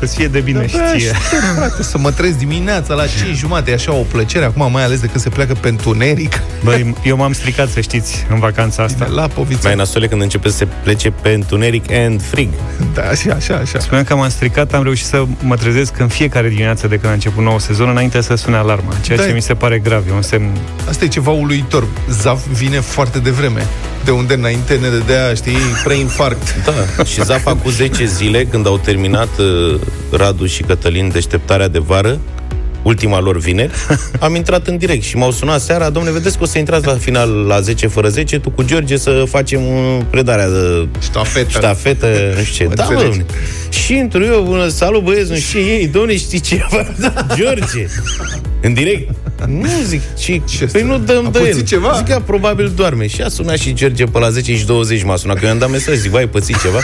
Să-ți fie de bine și Da, ție. aștept, frate, să mă trezesc dimineața la 5 jumate, e așa o plăcere, acum mai ales de când se pleacă pe întuneric. Băi, eu m-am stricat, să știți, în vacanța asta. La poviță. Mai nasole când începe să se plece pe întuneric and frig. Da, așa, așa, așa. Spuneam că m-am stricat, am reușit să mă trezesc în fiecare dimineață de când a început nou sezon, înainte să sune alarma, ceea Da. ce mi se pare grav, e un semn... Asta e ceva uluitor. Zaf vine foarte devreme. De unde înainte ne dădea, știi, preinfarct. Da, și Zafa cu 10 zile, când au terminat uh, Radu și Cătălin deșteptarea de vară, ultima lor vineri, am intrat în direct și m-au sunat seara, domne, vedeți că o să intrați la final la 10 fără 10, tu cu George să facem uh, predarea de Ștafetă. ștafetă, nu știu ce. Mă Da, mă, înțelegi. domne. Și intru eu, bună, salut băieți, nu știu ce ei, domne, știți ceva? Da, George. În direct. Nu zic, ci, Ce păi să- nu dăm a de pățit el. ceva? Zic că probabil doarme. Și a sunat și George pe la 10 și 20 m-a sunat, că eu i-am dat mesaj, zic, vai, pățit ceva?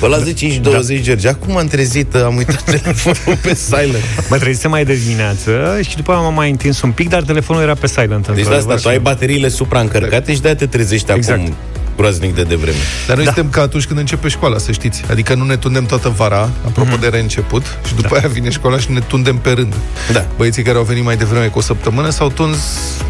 Pe la 10 și 20, da. George. Acum am trezit, am uitat telefonul pe silent. Mă trezise mai de dimineață și după aia m-am mai întins un pic, dar telefonul era pe silent. Deci de într-adevăr, asta, tu ai bateriile supraîncărcate și de-aia te trezești Exact. acum groaznic de devreme. Dar noi da. suntem ca atunci când începe școala, să știți. Adică nu ne tundem toată vara, apropo mm-hmm. de reînceput, și după da. aia vine școala și ne tundem pe rând. Da. Băieții care au venit mai devreme cu o săptămână s-au tuns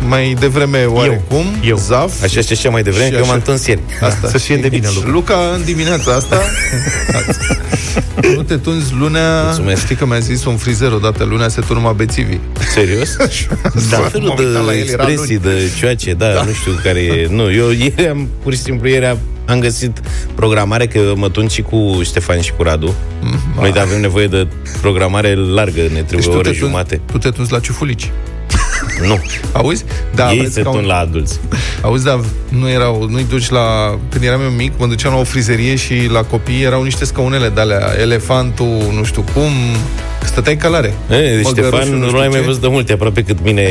mai devreme oarecum, Eu. zaf. Așa și așa mai devreme, Și că eu așa. m-am întâns ieri. Asta. Să fie de bine, Luca. Luca, în dimineața asta Nu te tunzi lunea Mulțumesc. Știi că mi-a zis un frizer odată Lunea se turma bețivii Serios? Da, Tot felul m-am uitat la de el, era expresii, de cioace, da, da, nu știu care e. Nu, eu ieri am, pur și simplu, ieri am, am găsit programare, că mă tun și cu Ștefan și cu Radu. Mm, Noi avem nevoie de programare largă, ne trebuie Deci o tu oră te, tunzi, jumate. tu te tunzi la ciufulici Nu, Auzi? Da, ei vezi se ca tun un- la adulți. Auzi, dar nu erau, nu-i duci la... Când eram eu mic, mă duceam la o frizerie și la copii erau niște scaunele de alea, elefantul, nu știu cum, stăteai călare. E, deci Măgărușul, Ștefan nu nu știu l-ai mai ce. văzut de multe, aproape cât mine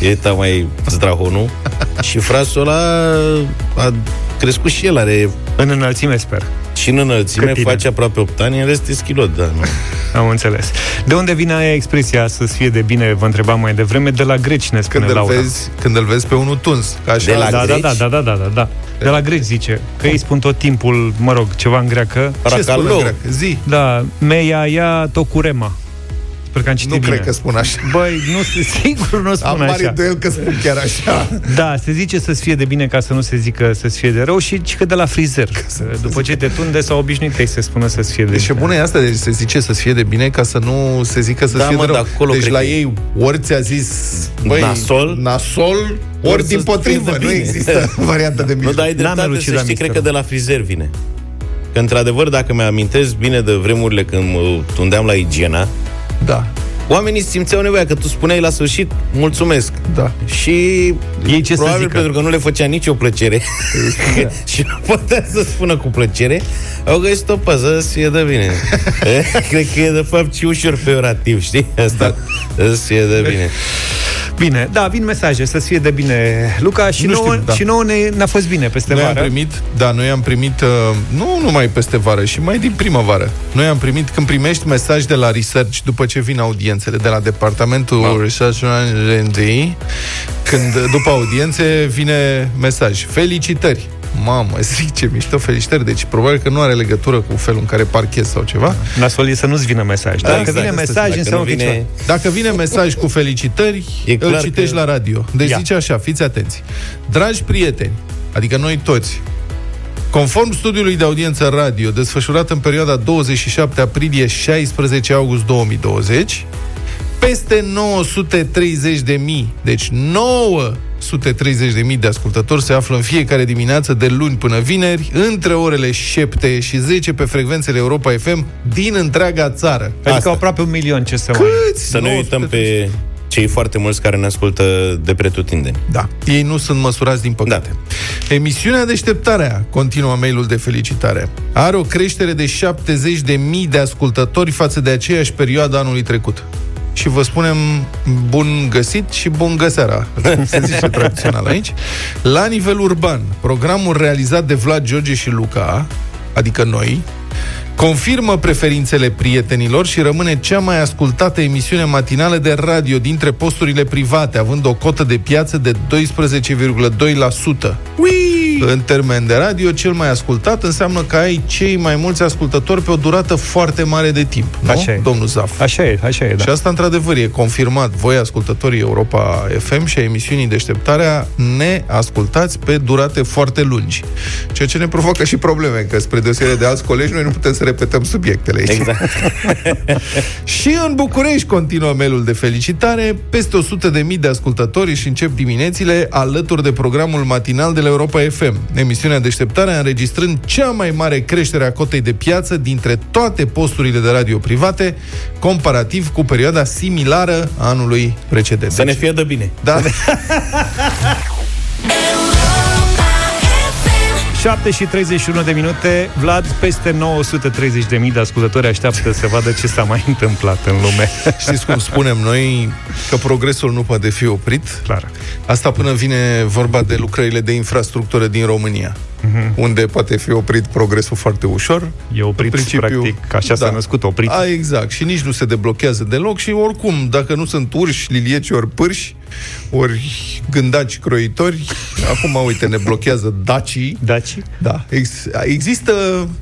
e ta mai zdrahonul. și frasul ăla a crescut și el, are În înălțime, sper. și în înălțime, Cât tine? face aproape 8 ani, în rest e schilot, da. Nu. Am înțeles. De unde vine aia expresia să-ți fie de bine, vă întrebam mai devreme, de la greci, ne spune Când îl, Laura. vezi, când îl vezi pe unul tuns. Că așa De la Da, da, greci? da, da, da, da, da, da. De la greci zice, că ei spun tot timpul, mă rog, ceva în greacă. Ce spune în Paracalo. greacă? Zi. Da, meia ia tocurema. Sper că am citit Nu bine. cred că spun așa. Băi, nu, sigur nu Am spun mare așa. îndoiel că spun chiar așa. Da, se zice să-ți fie de bine ca să nu se zică să-ți fie de rău și și că de la frizer. După ce te tunde s-au obișnuit ei să spună să-ți fie de Deci ce bine. bună e asta, deci se zice să fie de bine ca să nu se zică să Da, fie mă, de rău. dar acolo deci cred la că- ei ori ți-a zis băi, Nasol, nasol ori, ori din să potrivă. fie de Nu bine. există varianta de Nu, mijloc. dar ai N-am dreptate să elucidat știi, cred misterul. că de la frizer vine. Că, într-adevăr, dacă mi-amintesc bine de vremurile când mă tundeam la igiena, Da, oamenii simțeau nevoia, că tu spuneai la sfârșit, mulțumesc. da. Și Ei ce să probabil zică? pentru că nu le făcea nicio plăcere și nu putea să spună cu plăcere, au găsit o păză să fie de bine. Cred că e de fapt și ușor peorativ, știi? Asta, să fie de bine. Bine, da, vin mesaje, să-ți fie de bine, Luca, și Nu nouă, știu, da. și nouă ne, ne-a fost bine peste Noi am vară. primit, da, noi am primit, uh, nu numai peste vară, și mai din primăvară. Noi am primit, când primești mesaj de la research, după ce vin audiențele, de la departamentul Ma. Research and R&D, când după audiențe vine mesaj. Felicitări! mamă, zic ce mișto, felicitări. Deci probabil că nu are legătură cu felul în care parchez sau ceva. Nasol e să nu-ți vină mesaj. Da, exact, dacă vine mesaj, dacă înseamnă vine... Picioare. Dacă vine mesaj cu felicitări, e îl citești că... la radio. Deci Ia. zice așa, fiți atenți. Dragi prieteni, adică noi toți, Conform studiului de audiență radio desfășurat în perioada 27 aprilie-16 august 2020, peste 930 de mii, deci 9 830.000 de ascultători se află în fiecare dimineață de luni până vineri, între orele 7 și 10 pe frecvențele Europa FM din întreaga țară. Adică Asta. aproape un milion ce se mai... Să ne uităm pe cei foarte mulți care ne ascultă de pretutindeni. Da. Ei nu sunt măsurați, din păcate. Da. Emisiunea Deșteptarea, continuă mailul de felicitare, are o creștere de 70.000 de ascultători față de aceeași perioadă anului trecut. Și vă spunem bun găsit și bun găseara, se zice tradițional aici. La nivel urban, programul realizat de Vlad George și Luca, adică noi, confirmă preferințele prietenilor și rămâne cea mai ascultată emisiune matinală de radio dintre posturile private, având o cotă de piață de 12,2%. Ui! În termen de radio, cel mai ascultat înseamnă că ai cei mai mulți ascultători pe o durată foarte mare de timp. Nu? Așa e. Domnul Zaf. Așa e, așa e, da. Și asta, într-adevăr, e confirmat. Voi, ascultătorii Europa FM și a emisiunii Deșteptarea, ne ascultați pe durate foarte lungi. Ceea ce ne provoacă și probleme, că spre deosebire de alți colegi, noi nu putem să repetăm subiectele aici. Exact. Și în București continuă mailul de felicitare. Peste 100 de mii de ascultători își încep diminețile alături de programul matinal de la Europa FM. Emisiunea Deșteptarea înregistrând cea mai mare creștere a cotei de piață dintre toate posturile de radio private, comparativ cu perioada similară a anului precedent. Să ne fie de bine. Da, 7 și 31 de minute. Vlad, peste 930 de mii de ascultători așteaptă să vadă ce s-a mai întâmplat în lume. știți cum spunem noi că progresul nu poate fi oprit? Clar. Asta până vine vorba de lucrările de infrastructură din România, Mhm. unde poate fi oprit progresul foarte ușor. E oprit, În principiu, practic, așa s-a da. născut, oprit. A, exact. Și nici nu se deblochează deloc și oricum, dacă nu sunt urși, lilieci ori pârși, ori gândaci croitori, acum, uite, ne blochează dacii. Daci? Da. Ex- există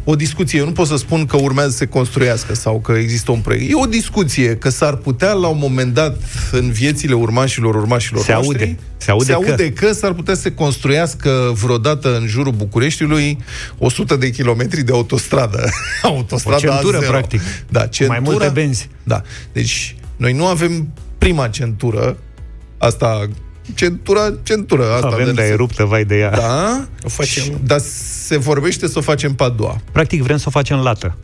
o discuție, eu nu pot să spun că urmează să se construiască sau că există un proiect. E o discuție că s-ar putea la un moment dat în viețile urmașilor urmașilor Se noștri, aude. Se aude se că- aude că s-ar putea să se construiască vreodată în jurul Bucureștiului 100 de kilometri de autostradă. autostradă O centură, A0. practic. Da, Mai centura, multe benzi. Da. Deci, noi nu avem prima centură, asta, centura, centură. Asta Avem, de dar e ruptă, vai de ea. Da, O facem. Și- dar se vorbește să o facem pe a doua. Practic vrem să o facem lată.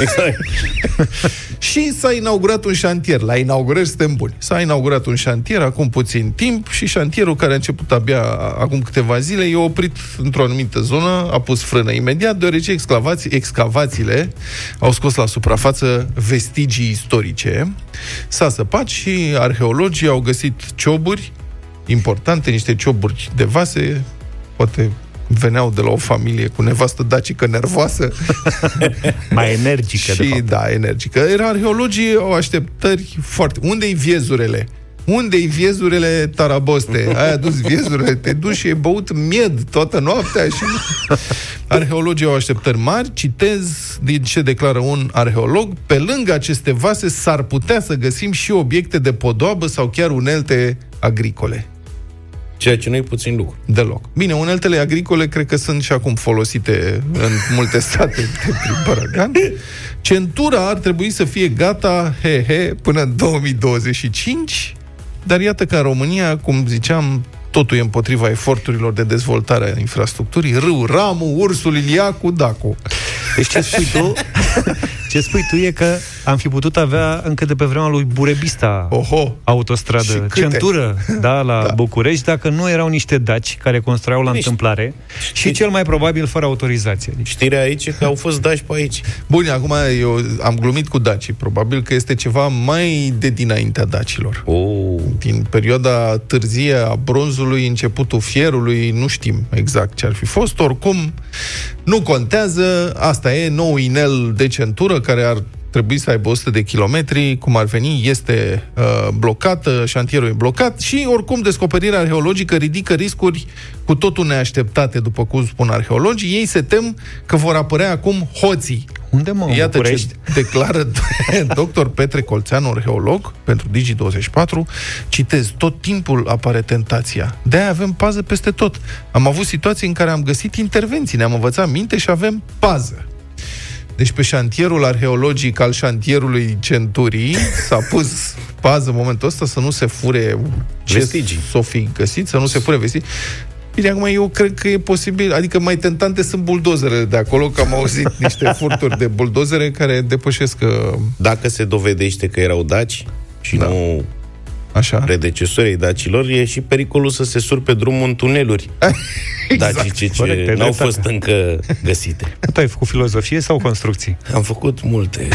Exact. Și s-a inaugurat un șantier. La inaugurări suntem buni. S-a inaugurat un șantier acum puțin timp și șantierul care a început abia acum câteva zile e oprit într-o anumită zonă, a pus frână imediat, deoarece excavații, excavațiile au scos la suprafață vestigii istorice. S-a săpat și arheologii au găsit cioburi importante, niște cioburi de vase, poate veneau de la o familie cu nevastă dacică nervoasă Mai energică, de și fapt. da, energică. Era arheologii au așteptări foarte... Unde-i viezurele? Unde-i viezurele taraboste? Ai adus viezurele, te duci și e băut mied toată noaptea și... Arheologii au așteptări mari, citez din ce declară un arheolog, pe lângă aceste vase s-ar putea să găsim și obiecte de podoabă sau chiar unelte agricole. Ceea ce nu e puțin lucru. Deloc. Bine, uneltele agricole cred că sunt și acum folosite în multe state de prin Bărăgan. Centura ar trebui să fie gata, he, he, până în 2025, dar iată că în România, cum ziceam, totul e împotriva eforturilor de dezvoltare a infrastructurii. Râu, Ramu, Ursul, Iliacu, Dacu. Deci ce spui tu? ce spui tu e că am fi putut avea încă de pe vremea lui Burebista Oho! Și autostradă, câte? centură, da, la Da. București, dacă nu erau niște daci care construiau la Niște- întâmplare și cel mai probabil fără autorizație. Deci, Știrea aici e că au fost dași pe aici. Bun, acum eu am glumit cu dacii. Probabil că este ceva mai de dinaintea dacilor. Oh. din perioada târzie a bronzului, începutul fierului, nu știm exact ce ar fi fost, oricum nu contează, asta e nou inel de centură care ar trebui să aibă 100 de kilometri, cum ar veni, este uh, blocată, șantierul e blocat și, oricum, descoperirea arheologică ridică riscuri cu totul neașteptate, după cum spun arheologii. Ei se tem că vor apărea acum hoții, unde mă, în Iată București? ce declară dr. Petre Colțeanu, arheolog, pentru Digi24. Citez, tot timpul apare tentația. De-aia avem pază peste tot. Am avut situații în care am găsit intervenții, ne-am învățat minte și avem pază. Deci pe șantierul arheologic al șantierului Centurii s-a pus pază în momentul ăsta să nu se fure ce Vestigii. s-o fi găsit, să nu se fure vestigii. Bine, acum eu cred că e posibil, adică mai tentante sunt buldozerele de acolo, că am auzit niște furturi de buldozere care depășesc uh, Dacă se dovedește că erau daci și Da. da. nu așa. predecesorii dacilor, e și pericolul să se sur pe drumul în tuneluri. Exact. Dacice ce Corect, ai n-au dreptate. fost încă găsite. Tu ai făcut filozofie sau construcții? Am făcut multe.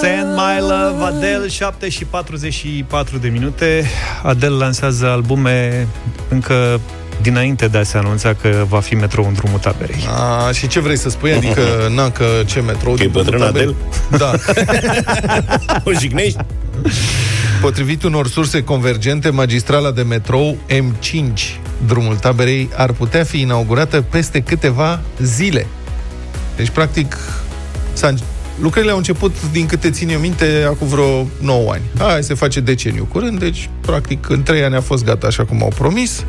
Send My Love, Adele, 7 și 44 de minute. Adele lansează albume încă dinainte de a se anunța că va fi metrou în drumul taberei. A, și ce vrei să spui? Adică, na, că ce metrou... Că e din bătrân tabel- Da. O jignești? Potrivit unor surse convergente, magistrala de metrou M5, drumul taberei, ar putea fi inaugurată peste câteva zile. Deci, practic, s-a Lucrările au început, din câte țin eu minte, acum vreo 9 ani. Hai, se face deceniu curând, deci, practic, în 3 ani a fost gata, așa cum au promis.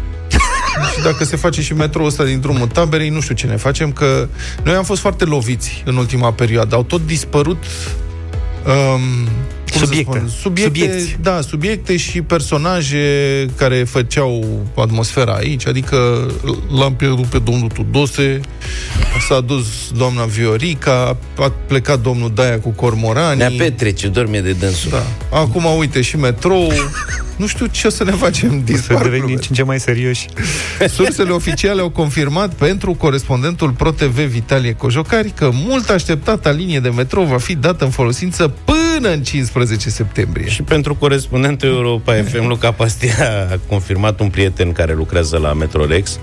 Și dacă se face și metroul ăsta din drumul taberei, nu știu ce ne facem, că noi am fost foarte loviți în ultima perioadă. Au tot dispărut um, subiecte. Subiecte, Subiecti. da, subiecte și personaje care făceau atmosfera aici, adică l-am pierdut pe domnul Tudose, s-a dus doamna Viorica, a plecat domnul Daia cu cormorani. Ne-a petrece, dorme de dânsul. Da. Acum, uite, și metrou. nu știu ce o să ne facem. Să devenim din ce în ce mai serioși. Sursele oficiale au confirmat pentru corespondentul ProTV Vitalie Cojocari că mult așteptata linie de metrou va fi dată în folosință până în 15 septembrie. Și pentru corespondentul Europa FM, Luca Pastia a confirmat un prieten care lucrează la Metrorex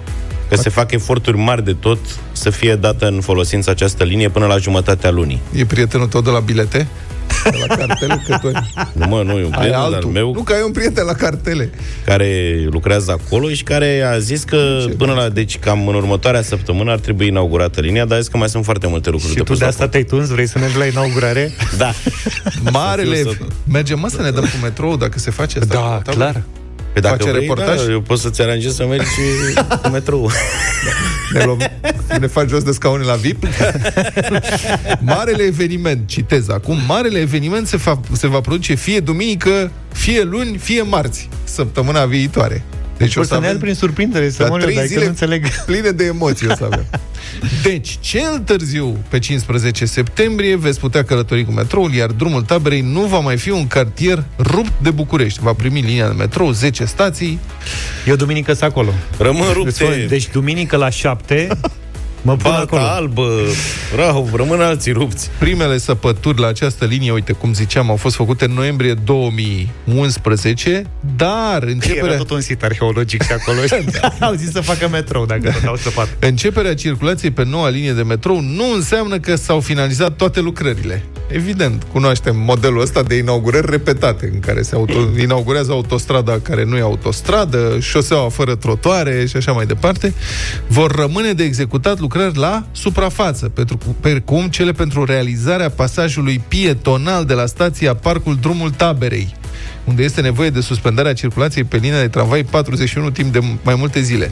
că se fac eforturi mari de tot să fie dată în folosință această linie până la jumătatea lunii. E prietenul tău de la bilete? De la cartele? Cători. Nu, mă, nu, e un prieten al meu. Nu, că ai un prieten la cartele. Care lucrează acolo și care a zis că Ce până la, deci cam în următoarea săptămână ar trebui inaugurată linia, dar zis că mai sunt foarte multe lucruri și de tu de asta te-ai tuns? Vrei să mergi la inaugurare? da. Marele... Mergem, mă, să ne dăm cu metrou dacă se face asta. Da, clar. Pe păi dacă face vrei, reportaj? Da, eu pot să-ți aranjez să mergi cu metrou. Ne, luăm, ne faci jos de scaune la VIP? Marele eveniment, citez acum, marele eveniment se, fa, se va produce fie duminică, fie luni, fie marți, săptămâna viitoare. Deci o să, să ne prin surprindere, să mă trei zile nu înțeleg. pline de emoții o să avem. Deci, cel târziu, pe 15 septembrie, veți putea călători cu metroul, iar drumul taberei nu va mai fi un cartier rupt de București. Va primi linia de metrou, 10 stații. Eu duminică sunt acolo. Rămân rupte. Deci duminică la 7 Mă pun acolo. albă, rău, rămân alții rupți. Primele săpături la această linie, uite, cum ziceam, au fost făcute în noiembrie 2011, dar începerea... Era tot un sit arheologic și acolo da. au zis să facă metrou, dacă tot au săpat. Începerea circulației pe noua linie de metrou nu înseamnă că s-au finalizat toate lucrările. Evident, cunoaștem modelul ăsta de inaugurări repetate, în care se auto- inaugurează autostrada care nu e autostradă, șoseaua fără trotoare și așa mai departe. Vor rămâne de executat lucrări la suprafață, pentru cum cele pentru realizarea pasajului pietonal de la stația Parcul Drumul Taberei, unde este nevoie de suspendarea circulației pe linia de tramvai 41 timp de mai multe zile.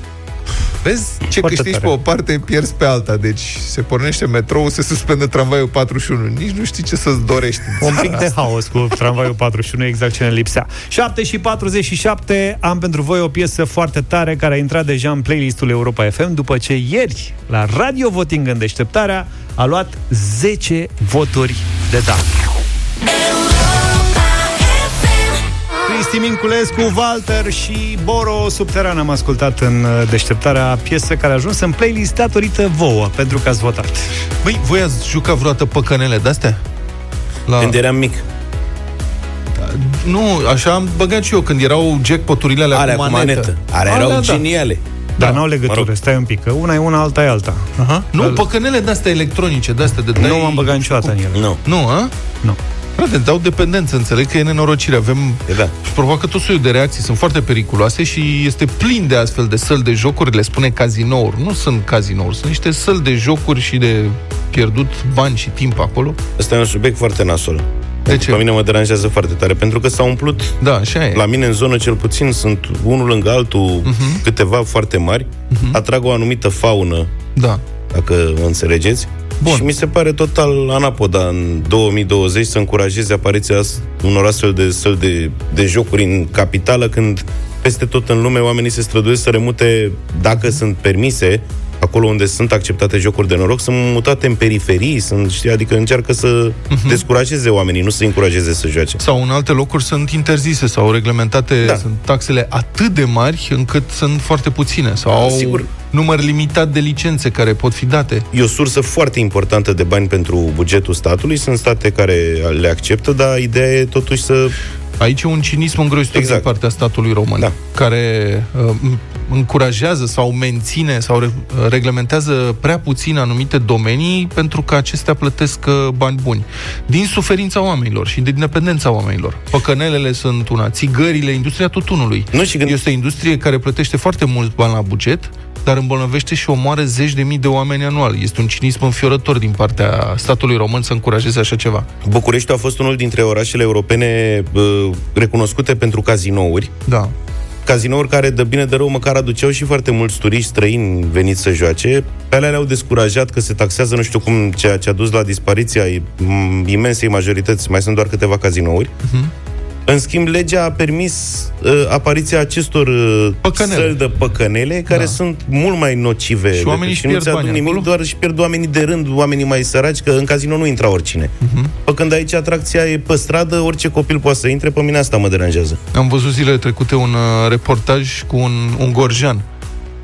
Vezi ce Foarte câștigi tare. pe o parte, pierzi pe alta. Deci se pornește metrou, se suspendă tramvaiul 41. Nici nu știi ce să-ți dorești. Un pic de haos cu tramvaiul 41, exact ce ne lipsea. 7 și 47, am pentru voi o piesă foarte tare care a intrat deja în playlistul Europa FM după ce ieri, la Radio Voting în deșteptarea, a luat 10 voturi de da. Cristi Minculescu, Walter și Boro Subteran am ascultat în uh, deșteptarea piesă care a ajuns în playlist datorită vouă, pentru că ați votat. Băi, voi ați jucat vreodată păcănele de-astea? La... Când eram mic. Da, nu, așa am băgat și eu când erau jackpoturile alea, alea cu manetă. manetă. Ale erau da, da. geniale. Dar da, n-au legătură, mă rog. stai un pic, că una e una, alta e alta. Aha. Nu, păcănele de-astea electronice, de-astea de dai... Nu m-am băgat niciodată în ele. Nu. Nu, a? Nu. Frate, dau dependență, înțeleg că e nenorocire. Avem e da. și provoacă tot soiul de reacții, sunt foarte periculoase și este plin de astfel de săli de jocuri, le spune cazinouri. Nu sunt cazinouri, sunt niște săli de jocuri și de pierdut bani și timp acolo. Asta e un subiect foarte nasol. De ce? Pe mine mă deranjează foarte tare, pentru că s-au umplut, da, așa e. la mine în zonă cel puțin, sunt unul lângă altul, uh-huh. câteva foarte mari, uh-huh. atrag o anumită faună, da. dacă mă înțelegeți, Bun. Și mi se pare total anapoda în 2020 să încurajeze apariția unor astfel de săli de, de jocuri în capitală, când peste tot în lume oamenii se străduiesc să remute, dacă sunt permise, acolo unde sunt acceptate jocuri de noroc, sunt mutate în periferii, sunt, știi, adică încearcă să uh-huh. descurajeze oamenii, nu să încurajeze să joace. Sau în alte locuri sunt interzise sau reglementate, da. sunt taxele atât de mari încât sunt foarte puține sau au Sigur. număr limitat de licențe care pot fi date. E o sursă foarte importantă de bani pentru bugetul statului, sunt state care le acceptă, dar ideea e totuși să Aici e un cinism îngrozitor exact. din partea statului român, da. care uh, încurajează sau menține sau re- reglementează prea puțin anumite domenii pentru că acestea plătesc uh, bani buni. Din suferința oamenilor și din dependența oamenilor. Păcănelele sunt una, țigările, industria tutunului. Nu, și când- Este o industrie care plătește foarte mult bani la buget, dar îmbolnăvește și omoară zeci de mii de oameni anual. Este un cinism înfiorător din partea statului român să încurajeze așa ceva. Bucureștiul a fost unul dintre orașele europene uh, recunoscute pentru cazinouri. Da. Cazinouri care, de bine de rău, măcar aduceau și foarte mulți turiști străini veniți să joace. Pe alea le-au descurajat că se taxează nu știu cum, ceea ce a dus la dispariția im- imensei majorități. Mai sunt doar câteva cazinouri. Mhm. În schimb, legea a permis uh, apariția acestor uh, Păcănele. săli de păcănele, care Da. sunt mult mai nocive. Și decât- oamenii își nu pierd ți aduc bani nimic, acolo? doar își pierd oamenii de rând, oamenii mai săraci, că în casino nu intra oricine. Mhm. Uh-huh. Păcând aici atracția e pe stradă, orice copil poate să intre, pe mine asta mă deranjează. Am văzut zilele trecute un uh, reportaj cu un, un gorjan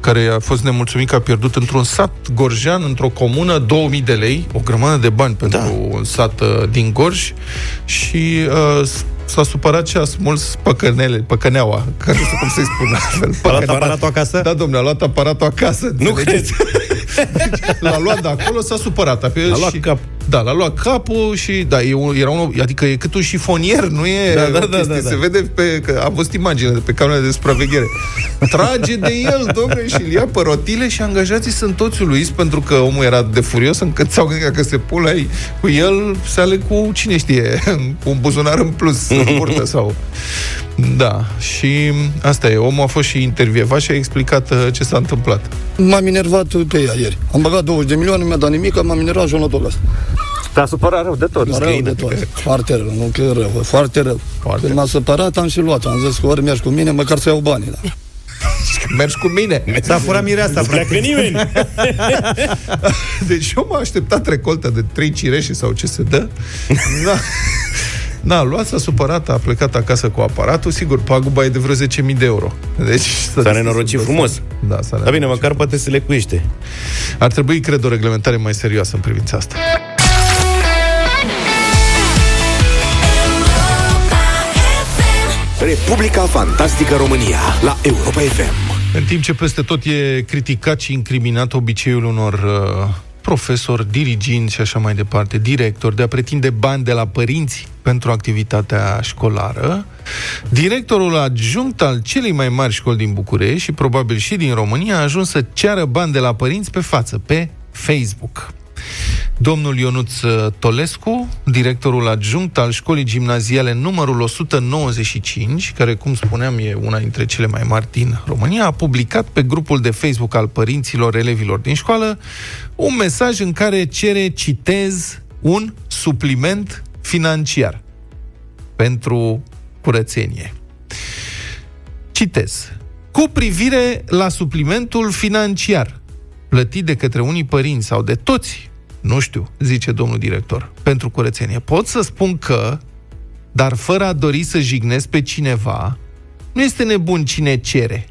care a fost nemulțumit că a pierdut într-un sat gorjan, într-o comună, 2000 de lei, o grămadă de bani pentru Da. un sat uh, din Gorj și uh, s- s-a supărat și a smuls păcănele, păcăneaua, care nu știu cum să-i spun altfel. A luat Păcăneaua. aparatul acasă? Da, domnule, a luat aparatul acasă. Nu înțelegeți? L-a luat de acolo, s-a supărat. Pe el A luat și, cap. Da, l-a luat capul și, da, e un, era un, adică e cât un șifonier, nu e Da, da, o da, chestie, da, da. se vede pe, că am văzut imagine de pe camerele de supraveghere. Trage de el, domnule, și îl ia pe rotile și angajații sunt toți uluiți pentru că omul era de furios încât s-au gândit că dacă se pula ei cu el, se ale cu, cine știe, cu un buzunar în plus, în burtă sau... Da, și asta e, omul a fost și intervievat și a explicat uh, ce s-a întâmplat. M-am enervat pe ea ieri. Am băgat 20 de milioane, nu mi-a dat nimic, m-am enervat și am luat-o asta. Te-a supărat rău de tot. Rău de tot. Foarte rău, nu că rău, foarte rău. Foarte. Când m-a supărat, am și luat. Am zis că ori mergi cu mine, măcar să iau banii. Da. Mergi cu mine! S-a furat mireasta, practic. nimeni! Deci eu m-am așteptat recoltă de trei cireșe sau ce se dă. Da. Na, luat, s-a supărat, a plecat acasă cu aparatul, sigur, paguba e de vreo 10.000 de euro. Deci, S-a nenorocit frumos. Da, s-a Dar bine, nenorocit. măcar poate să le cuiește. Ar trebui, cred, o reglementare mai serioasă în privința asta. Republica Fantastică România la Europa FM. În timp ce peste tot e criticat și incriminat obiceiul unor uh, profesori, diriginți și așa mai departe, directori, de a pretinde bani de la părinți pentru activitatea școlară, directorul adjunct al celei mai mari școli din București și probabil și din România a ajuns să ceară bani de la părinți pe față, pe Facebook. Domnul Ionuț uh, Tolescu, directorul adjunct al școlii gimnaziale numărul 195, care, cum spuneam, e una dintre cele mai mari din România, a publicat pe grupul de Facebook al părinților elevilor din școală un mesaj în care cere, citez, un supliment financiar pentru curățenie. Citez. Cu privire la suplimentul financiar plătit de către unii părinți sau de toți, nu știu, zice domnul director, pentru curățenie, pot să spun că, dar fără a dori să jignesc pe cineva, nu este nebun cine cere.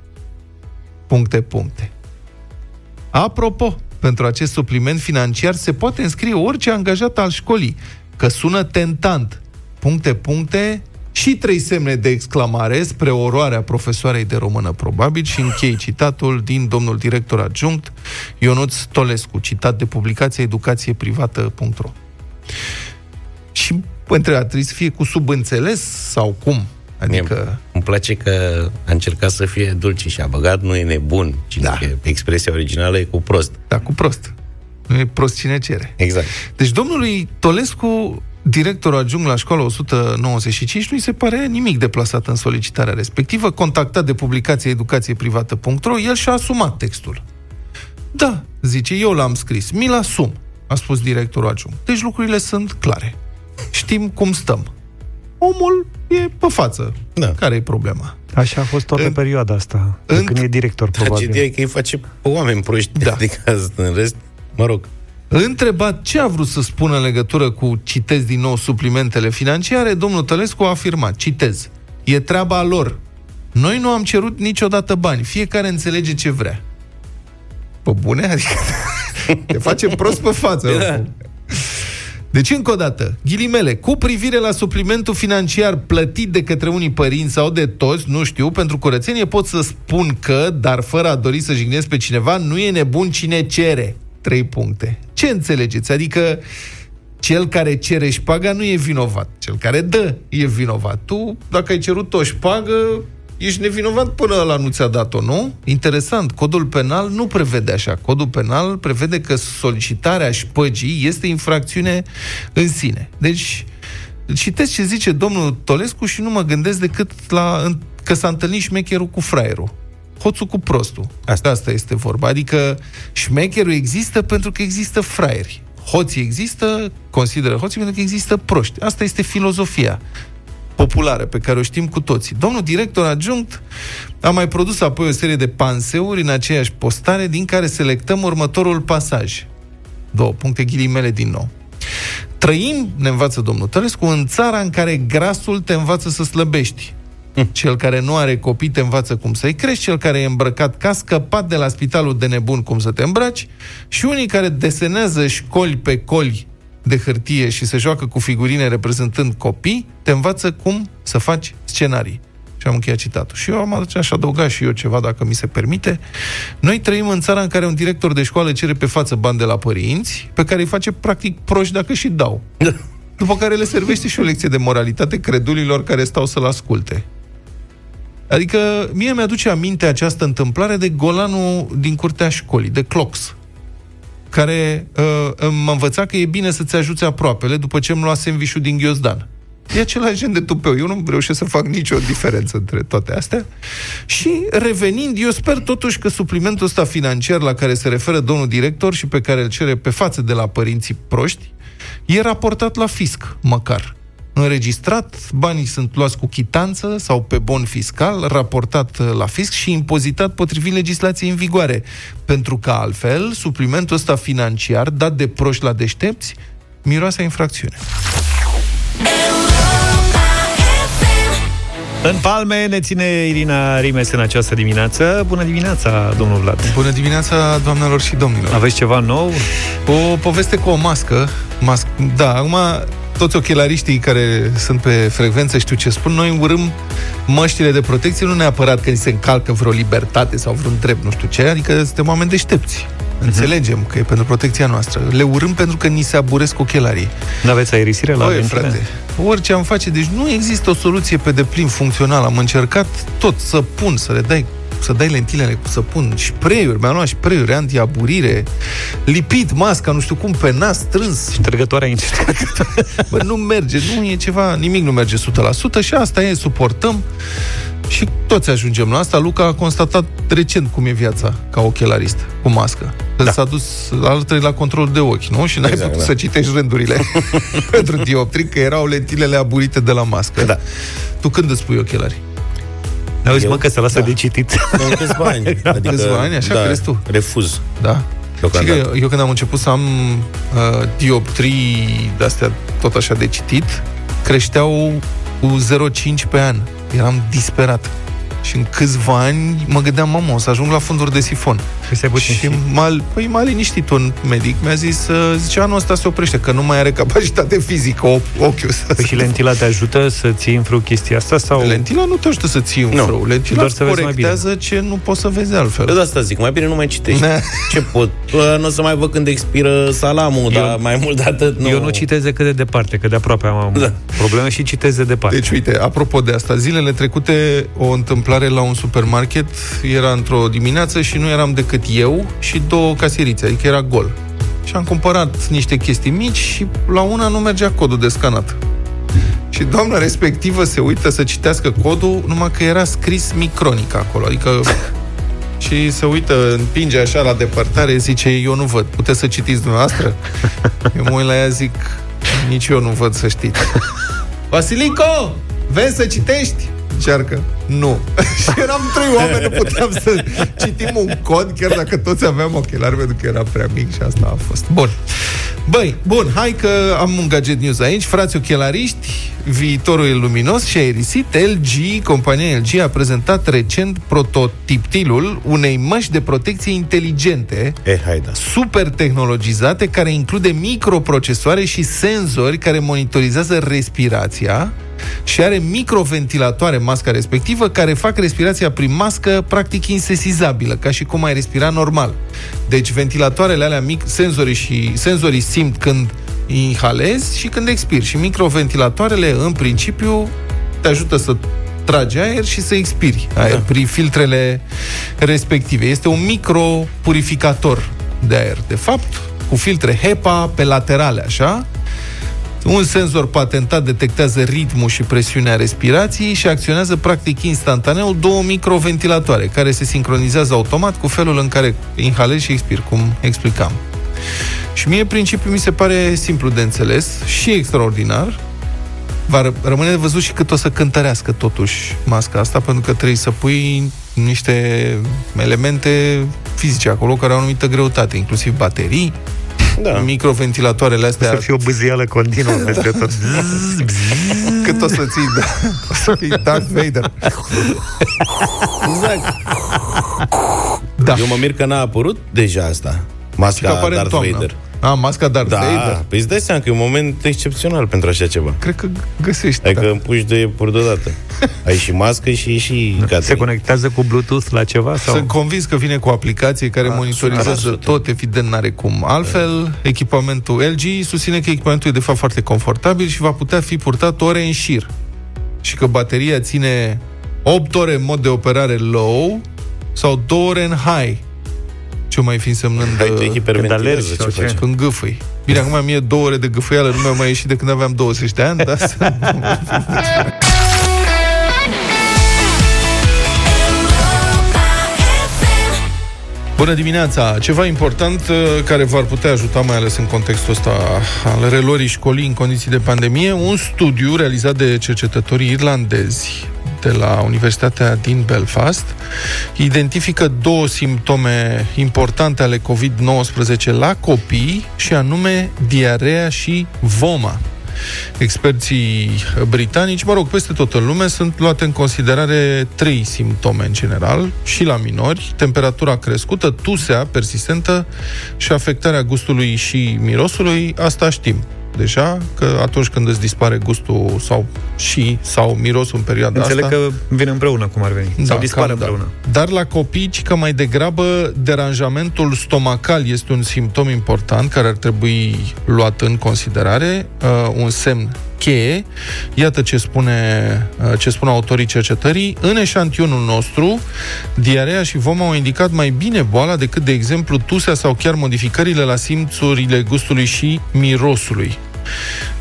Puncte, puncte. Apropo, pentru acest supliment financiar se poate înscrie orice angajat al școlii, că sună tentant. Puncte, puncte și trei semne de exclamare spre oroarea profesoarei de română, probabil, și închei citatul din domnul director adjunct Ionuț Tolescu, citat de publicația educațieprivată.ro. Și întreba, trebuie să fie cu subînțeles sau cum? Adică... Mie îmi place că a încercat să fie dulce și a băgat, nu e nebun. Cine Da. da. expresia originală e cu prost. Da, cu prost. Nu e prost cine cere. Exact. Deci domnului Tolescu, directorul adjunct la școala 195, nu-i se pare nimic deplasat în solicitarea respectivă. Contactat de publicația educațieprivată.ro, el și-a asumat textul. Da, zice, eu l-am scris, mi-l asum, a spus directorul adjunct. Deci lucrurile sunt clare. Știm cum stăm. Omul e pe față. Da. Care e problema? Așa a fost toată În- perioada asta, de în- când e director, Tragedia probabil. e că îi face pe oameni proști. Da. Adică asta, în rest, mă rog. Întrebat ce a vrut să spună în legătură cu, citez din nou, suplimentele financiare, domnul Tălescu a afirmat, citez, e treaba lor. Noi nu am cerut niciodată bani, fiecare înțelege ce vrea. Pe bune? Adică te face prost pe față. Da. Deci, încă o dată, ghilimele, cu privire la suplimentul financiar plătit de către unii părinți sau de toți, nu știu, pentru curățenie pot să spun că, dar fără a dori să jignesc pe cineva, nu e nebun cine cere. Trei puncte. Ce înțelegeți? Adică cel care cere șpaga nu e vinovat. Cel care dă e vinovat. Tu, dacă ai cerut o șpagă, ești nevinovat până la nu ți-a dat-o, nu? Interesant, codul penal nu prevede așa. Codul penal prevede că solicitarea șpăgii este infracțiune în sine. Deci, citesc ce zice domnul Tolescu și nu mă gândesc decât la că s-a întâlnit șmecherul cu fraierul. Hoțul cu prostul. Asta. Asta este vorba. Adică șmecherul există pentru că există fraieri. Hoții există, consideră hoții pentru că există proști. Asta este filozofia populară pe care o știm cu toții. Domnul director adjunct a mai produs apoi o serie de panseuri în aceeași postare din care selectăm următorul pasaj. Două puncte ghilimele din nou. Trăim, ne învață domnul Tărescu, în țara în care grasul te învață să slăbești. Hm. Cel care nu are copii te învață cum să-i crești, cel care e îmbrăcat ca scăpat de la spitalul de nebun cum să te îmbraci și unii care desenează școli pe coli de hârtie și se joacă cu figurine reprezentând copii, te învață cum să faci scenarii. Și am încheiat citatul. Și eu am aș adăuga și eu ceva, dacă mi se permite. Noi trăim în țara în care un director de școală cere pe față bani de la părinți, pe care îi face practic proști dacă și dau. După care le servește și o lecție de moralitate credulilor care stau să-l asculte. Adică mie mi-aduce aminte această întâmplare de golanul din curtea școlii, de Clox care uh, m-a învățat că e bine să-ți ajuți aproapele după ce îmi lua sandwich din ghiozdan. E același gen de tupeu. Eu nu reușesc să fac nicio diferență între toate astea. Și revenind, eu sper totuși că suplimentul ăsta financiar la care se referă domnul director și pe care îl cere pe față de la părinții proști, e raportat la fisc, măcar înregistrat, banii sunt luați cu chitanță sau pe bon fiscal, raportat uh, la fisc și impozitat potrivit legislației în vigoare. Pentru că altfel, suplimentul ăsta financiar, dat de proști la deștepți, miroase infracțiune. În palme ne ține Irina Rimes în această dimineață. Bună dimineața, domnul Vlad! Bună dimineața, doamnelor și domnilor! Aveți ceva nou? O poveste cu o mască. Mas- da, acum toți ochelariștii care sunt pe frecvență știu ce spun, noi urâm măștile de protecție, nu neapărat că ni se încalcă vreo libertate sau vreun drept, nu știu ce, adică suntem oameni deștepți. Uh-huh. Înțelegem că e pentru protecția noastră. Le urâm pentru că ni se aburesc ochelarii. Nu aveți aerisire la Băi, frate, orice am face, deci nu există o soluție pe deplin funcțională. Am încercat tot să pun, să le dai să dai lentilele cu săpun, spray-uri, mi-am luat spray-uri antiaburire, lipit masca, nu știu cum, pe nas, strâns. Ștergătoarea Bă, nu merge, nu e ceva, nimic nu merge 100% și asta e, suportăm și toți ajungem la asta. Luca a constatat recent cum e viața ca ochelarist, cu mască. Da. S-a dus alături la control de ochi, nu? Și n-ai exact, putut da. să citești rândurile pentru dioptrii, că erau lentilele aburite de la mască. Da. Tu când îți pui ochelari? Auzi, mă, că se lasă da. de citit. În câțiva ani. Adică, câțiva ani, așa da, crezi tu? Refuz. Da. Și că eu, eu când am început să am uh, dioptrii de-astea tot așa de citit, creșteau cu 0,5 pe an. Eram disperat. Și în câțiva ani mă gândeam, mamă, o să ajung la funduri de sifon. Păi și m-a, păi m-a liniștit un medic, mi-a zis, zice, anul ăsta se oprește, că nu mai are capacitate fizică ochiul. Păi și lentila te ajută să ții în frâu chestia asta? Sau... Lentila nu te ajută să ții în frâu. Lentila Doar să corectează ce nu poți să vezi altfel. Eu de asta zic, mai bine nu mai citești. Ne. Ce pot? Nu o să mai văd când expiră salamul, eu, dar mai mult de atât nu. Eu nu citez cât de departe, că de aproape am da. probleme și citez de departe. Deci, uite, apropo de asta, zilele trecute o întâmplare la un supermarket, era într-o dimineață și nu eram decât eu și două caserițe, adică era gol. Și am cumpărat niște chestii mici și la una nu mergea codul de scanat. Și doamna respectivă se uită să citească codul, numai că era scris micronic acolo, adică și se uită, împinge așa la depărtare, zice, eu nu văd, puteți să citiți dumneavoastră? Eu mă uit la ea, zic, nici eu nu văd să știți. Vasilico, vezi să citești? Încearcă. Nu. și eram trei oameni, nu puteam să citim un cod, chiar dacă toți aveam ochelari, pentru că era prea mic și asta a fost. Bun. Băi, bun, hai că am un gadget news aici. Frați ochelariști, viitorul e luminos și aerisit. LG, compania LG, a prezentat recent prototiptilul unei măști de protecție inteligente, E, hai da. super tehnologizate, care include microprocesoare și senzori care monitorizează respirația și are microventilatoare masca respectivă care fac respirația prin mască practic insesizabilă, ca și cum ai respira normal. Deci ventilatoarele alea mic, senzorii și senzorii simt când inhalezi și când expiri și microventilatoarele în principiu te ajută să tragi aer și să expiri aer da. prin filtrele respective. Este un micropurificator de aer, de fapt, cu filtre HEPA pe laterale, așa, un senzor patentat detectează ritmul și presiunea respirației și acționează practic instantaneu două microventilatoare care se sincronizează automat cu felul în care inhalezi și expiri, cum explicam. Și mie principiul mi se pare simplu de înțeles și extraordinar. Va ră- rămâne de văzut și cât o să cântărească totuși masca asta, pentru că trebuie să pui niște elemente fizice acolo care au o anumită greutate, inclusiv baterii, Da. microventilatoarele astea Să fie o bâzială continuă peste tot. Cât o să ții, da. O să fii Darth Vader. Exact. Da. Eu mă mir că n-a apărut deja asta. Că Masca apare în Darth toamnă. Vader. A, masca Darth Da, Vader. păi îți dai seama că e un moment excepțional pentru așa ceva. Cred că găsești. Adică da. împuși de iepuri deodată. Ai și mască și și Se Catherine. conectează cu Bluetooth la ceva? Sau? Sunt convins că vine cu o aplicație care monitorizează 100%. tot, evident n-are cum. Altfel, echipamentul LG susține că echipamentul e de fapt foarte confortabil și va putea fi purtat ore în șir. Și că bateria ține 8 ore în mod de operare low sau 2 ore în high. Ce mai fi însemnând Hai, tu uh, alergi hiperventilezi sau ce ce? faci? când gâfâi. Bine, acum mie două ore de gâfâială nu mi-au mai ieșit de când aveam 20 de ani, dar asta... Bună dimineața! Ceva important uh, care v-ar putea ajuta, mai ales în contextul ăsta al relorii școlii în condiții de pandemie, un studiu realizat de cercetătorii irlandezi de la Universitatea din Belfast identifică două simptome importante ale COVID-19 la copii și anume diarea și voma. Experții britanici, mă rog, peste tot în lume, sunt luate în considerare trei simptome în general, și la minori, temperatura crescută, tusea persistentă și afectarea gustului și mirosului, asta știm deja, că atunci când îți dispare gustul sau și sau mirosul în perioada Înțeleg asta... că vin împreună, cum ar veni. sau dispar cam da. împreună. Dar la copii, ci că mai degrabă deranjamentul stomacal este un simptom important care ar trebui luat în considerare, uh, un semn cheie. Iată ce spune uh, ce spun autorii cercetării. În eșantionul nostru, diarea și voma au indicat mai bine boala decât, de exemplu, tusea sau chiar modificările la simțurile gustului și mirosului.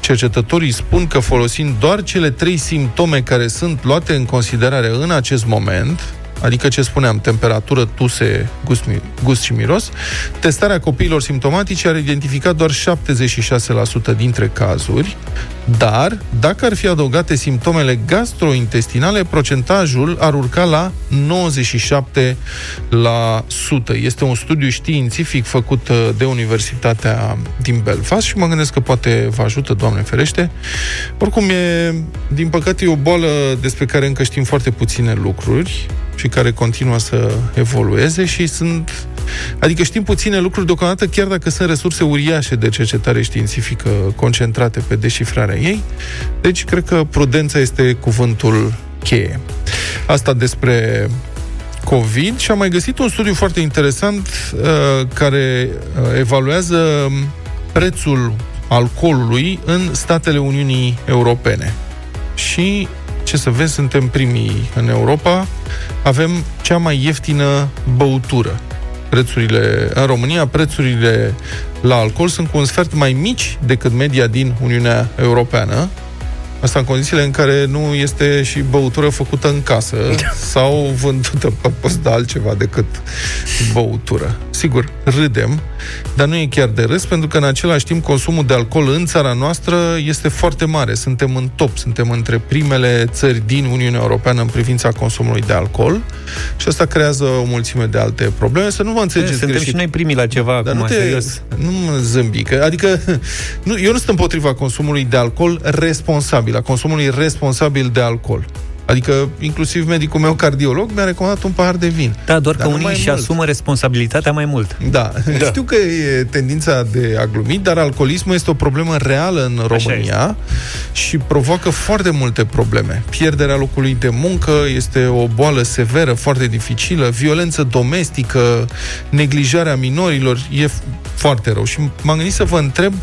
Cercetătorii spun că folosind doar cele trei simptome care sunt luate în considerare în acest moment, adică ce spuneam, temperatură, tuse, gust, mi- gust și miros, testarea copiilor simptomatici ar identifica doar 76% dintre cazuri, dar dacă ar fi adăugate simptomele gastrointestinale, procentajul ar urca la 97%. Este un studiu științific făcut uh, de Universitatea din Belfast și mă gândesc că poate vă ajută, Doamne ferește. Oricum, e, din păcate, e o boală despre care încă știm foarte puține lucruri și care continuă să evolueze și sunt... Adică știm puține lucruri deocamdată, chiar dacă sunt resurse uriașe de cercetare științifică concentrate pe deșifrarea ei. Deci, cred că prudența este cuvântul cheie. Asta despre COVID și am mai găsit un studiu foarte interesant uh, care uh, evaluează prețul alcoolului în statele Uniunii Europene. Și ce să vezi, suntem primii în Europa, avem cea mai ieftină băutură. Prețurile, în România, prețurile la alcool sunt cu un sfert mai mici decât media din Uniunea Europeană. Asta în condițiile în care nu este și băutură făcută în casă sau vândută pe post de altceva decât băutură. sigur, râdem, dar nu e chiar de râs, pentru că în același timp consumul de alcool în țara noastră este foarte mare. Suntem în top, suntem între primele țări din Uniunea Europeană în privința consumului de alcool și asta creează o mulțime de alte probleme. Să nu vă înțelegeți Suntem greșit. și noi primii la ceva Dar acum, nu te, serios. nu mă zâmbi, că, adică nu, eu nu sunt împotriva consumului de alcool responsabil, a consumului responsabil de alcool. Adică, inclusiv medicul meu cardiolog mi-a recomandat un pahar de vin. Da, doar Dar că nu unii mai își mult. asumă responsabilitatea mai mult. Da. da, știu că e tendința de a glumi, dar alcoolismul este o problemă reală în România și provoacă foarte multe probleme. Pierderea locului de muncă este o boală severă, foarte dificilă, violență domestică, neglijarea minorilor, e f- foarte rău. Și m-am gândit să vă întreb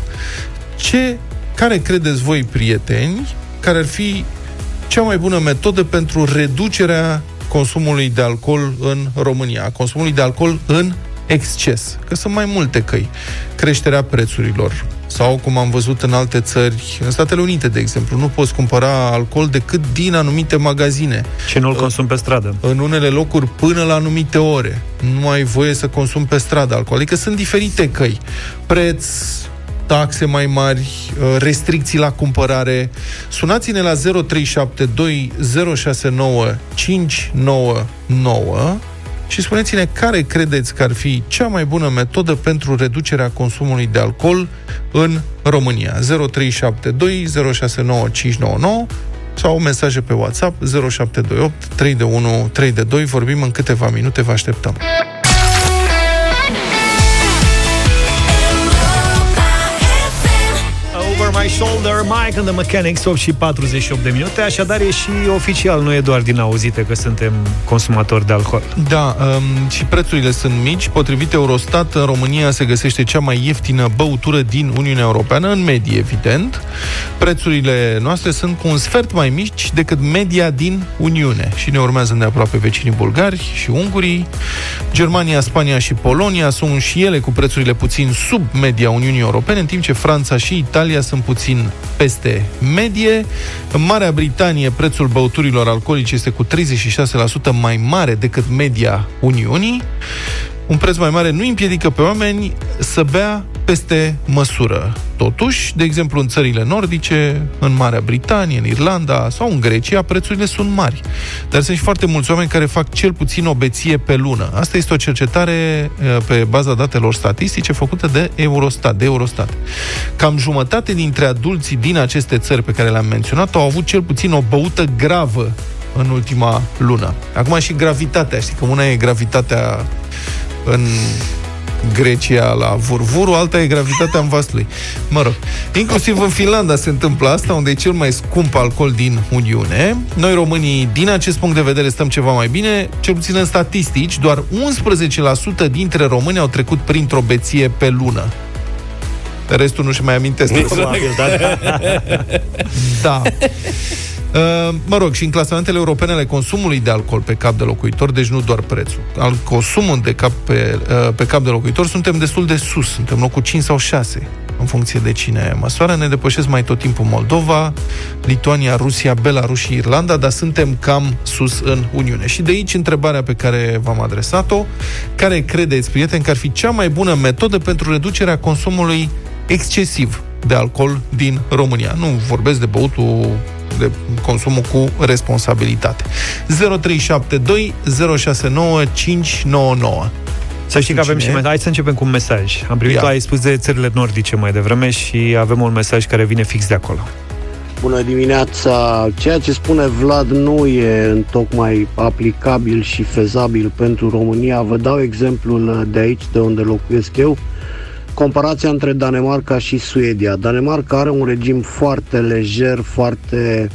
ce, care credeți voi, prieteni, care ar fi cea mai bună metodă pentru reducerea consumului de alcool în România, a consumului de alcool în exces. Că sunt mai multe căi. Creșterea prețurilor, sau, cum am văzut în alte țări, în Statele Unite, de exemplu, nu poți cumpăra alcool decât din anumite magazine. Ce nu-l consum pe stradă. În unele locuri până la anumite ore. Nu ai voie să consumi pe stradă alcool. Adică sunt diferite căi. Preț, taxe mai mari, uh, restricții la cumpărare. Sunați-ne la 0372 069 599 și spuneți-ne care credeți că ar fi cea mai bună metodă pentru reducerea consumului de alcool în România. 0372 069 599 sau mesaje pe WhatsApp 0728 321 322. Vorbim în câteva minute, vă așteptăm. My shoulder, Mike and the Mechanics, 8 și 48 de minute. Așadar, e și oficial, nu e doar din auzite că suntem consumatori de alcool. Da, um, și prețurile sunt mici. Potrivit Eurostat, în România se găsește cea mai ieftină băutură din Uniunea Europeană, în medie, evident. Prețurile noastre sunt cu un sfert mai mici decât media din Uniune. Și ne urmează de aproape vecinii bulgari și ungurii. Germania, Spania și Polonia sunt și ele cu prețurile puțin sub media Uniunii Europene, în timp ce Franța și Italia sunt puțin peste medie. În Marea Britanie, prețul băuturilor alcoolice este cu 36% mai mare decât media Uniunii. Un preț mai mare nu împiedică pe oameni să bea peste măsură. Totuși, de exemplu, în țările nordice, în Marea Britanie, în Irlanda sau în Grecia, prețurile sunt mari. Dar sunt și foarte mulți oameni care fac cel puțin o beție pe lună. Asta este o cercetare eh, pe baza datelor statistice făcută de Eurostat, de Eurostat. Cam jumătate dintre adulții din aceste țări pe care le-am menționat au avut cel puțin o băută gravă în ultima lună. Acum și gravitatea, știi că una e gravitatea în Grecia la Vurvuru, alta e gravitatea în Vaslui. Mă rog, inclusiv în Finlanda se întâmplă asta, unde e cel mai scump alcool din Uniune. Noi românii, din acest punct de vedere, stăm ceva mai bine, cel puțin în statistici, doar 11% dintre români au trecut printr-o beție pe lună. Restul nu-și mai amintesc. Probabil, da? Da. Uh, mă rog, și în clasamentele europene ale consumului de alcool pe cap de locuitor, deci nu doar prețul, al consumul de cap pe, uh, pe cap de locuitor, suntem destul de sus, suntem locul 5 sau 6 în funcție de cine măsoară. Ne depășesc mai tot timpul Moldova, Lituania, Rusia, Belarus și Irlanda, dar suntem cam sus în Uniune. Și de aici întrebarea pe care v-am adresat-o, care credeți, prieteni, că ar fi cea mai bună metodă pentru reducerea consumului excesiv de alcool din România. Nu vorbesc de băutul de consumul cu responsabilitate. 0372 069 599 Să știi că avem și Cine e? mesaj. Hai să începem cu un mesaj. Am primit, Ia. tu ai spus de țările nordice mai devreme și avem un mesaj care vine fix de acolo. Bună dimineața! Ceea ce spune Vlad nu e întocmai aplicabil și fezabil pentru România. Vă dau exemplul de aici, de unde locuiesc eu. Comparația între Danemarca și Suedia. Danemarca are un regim foarte lejer, foarte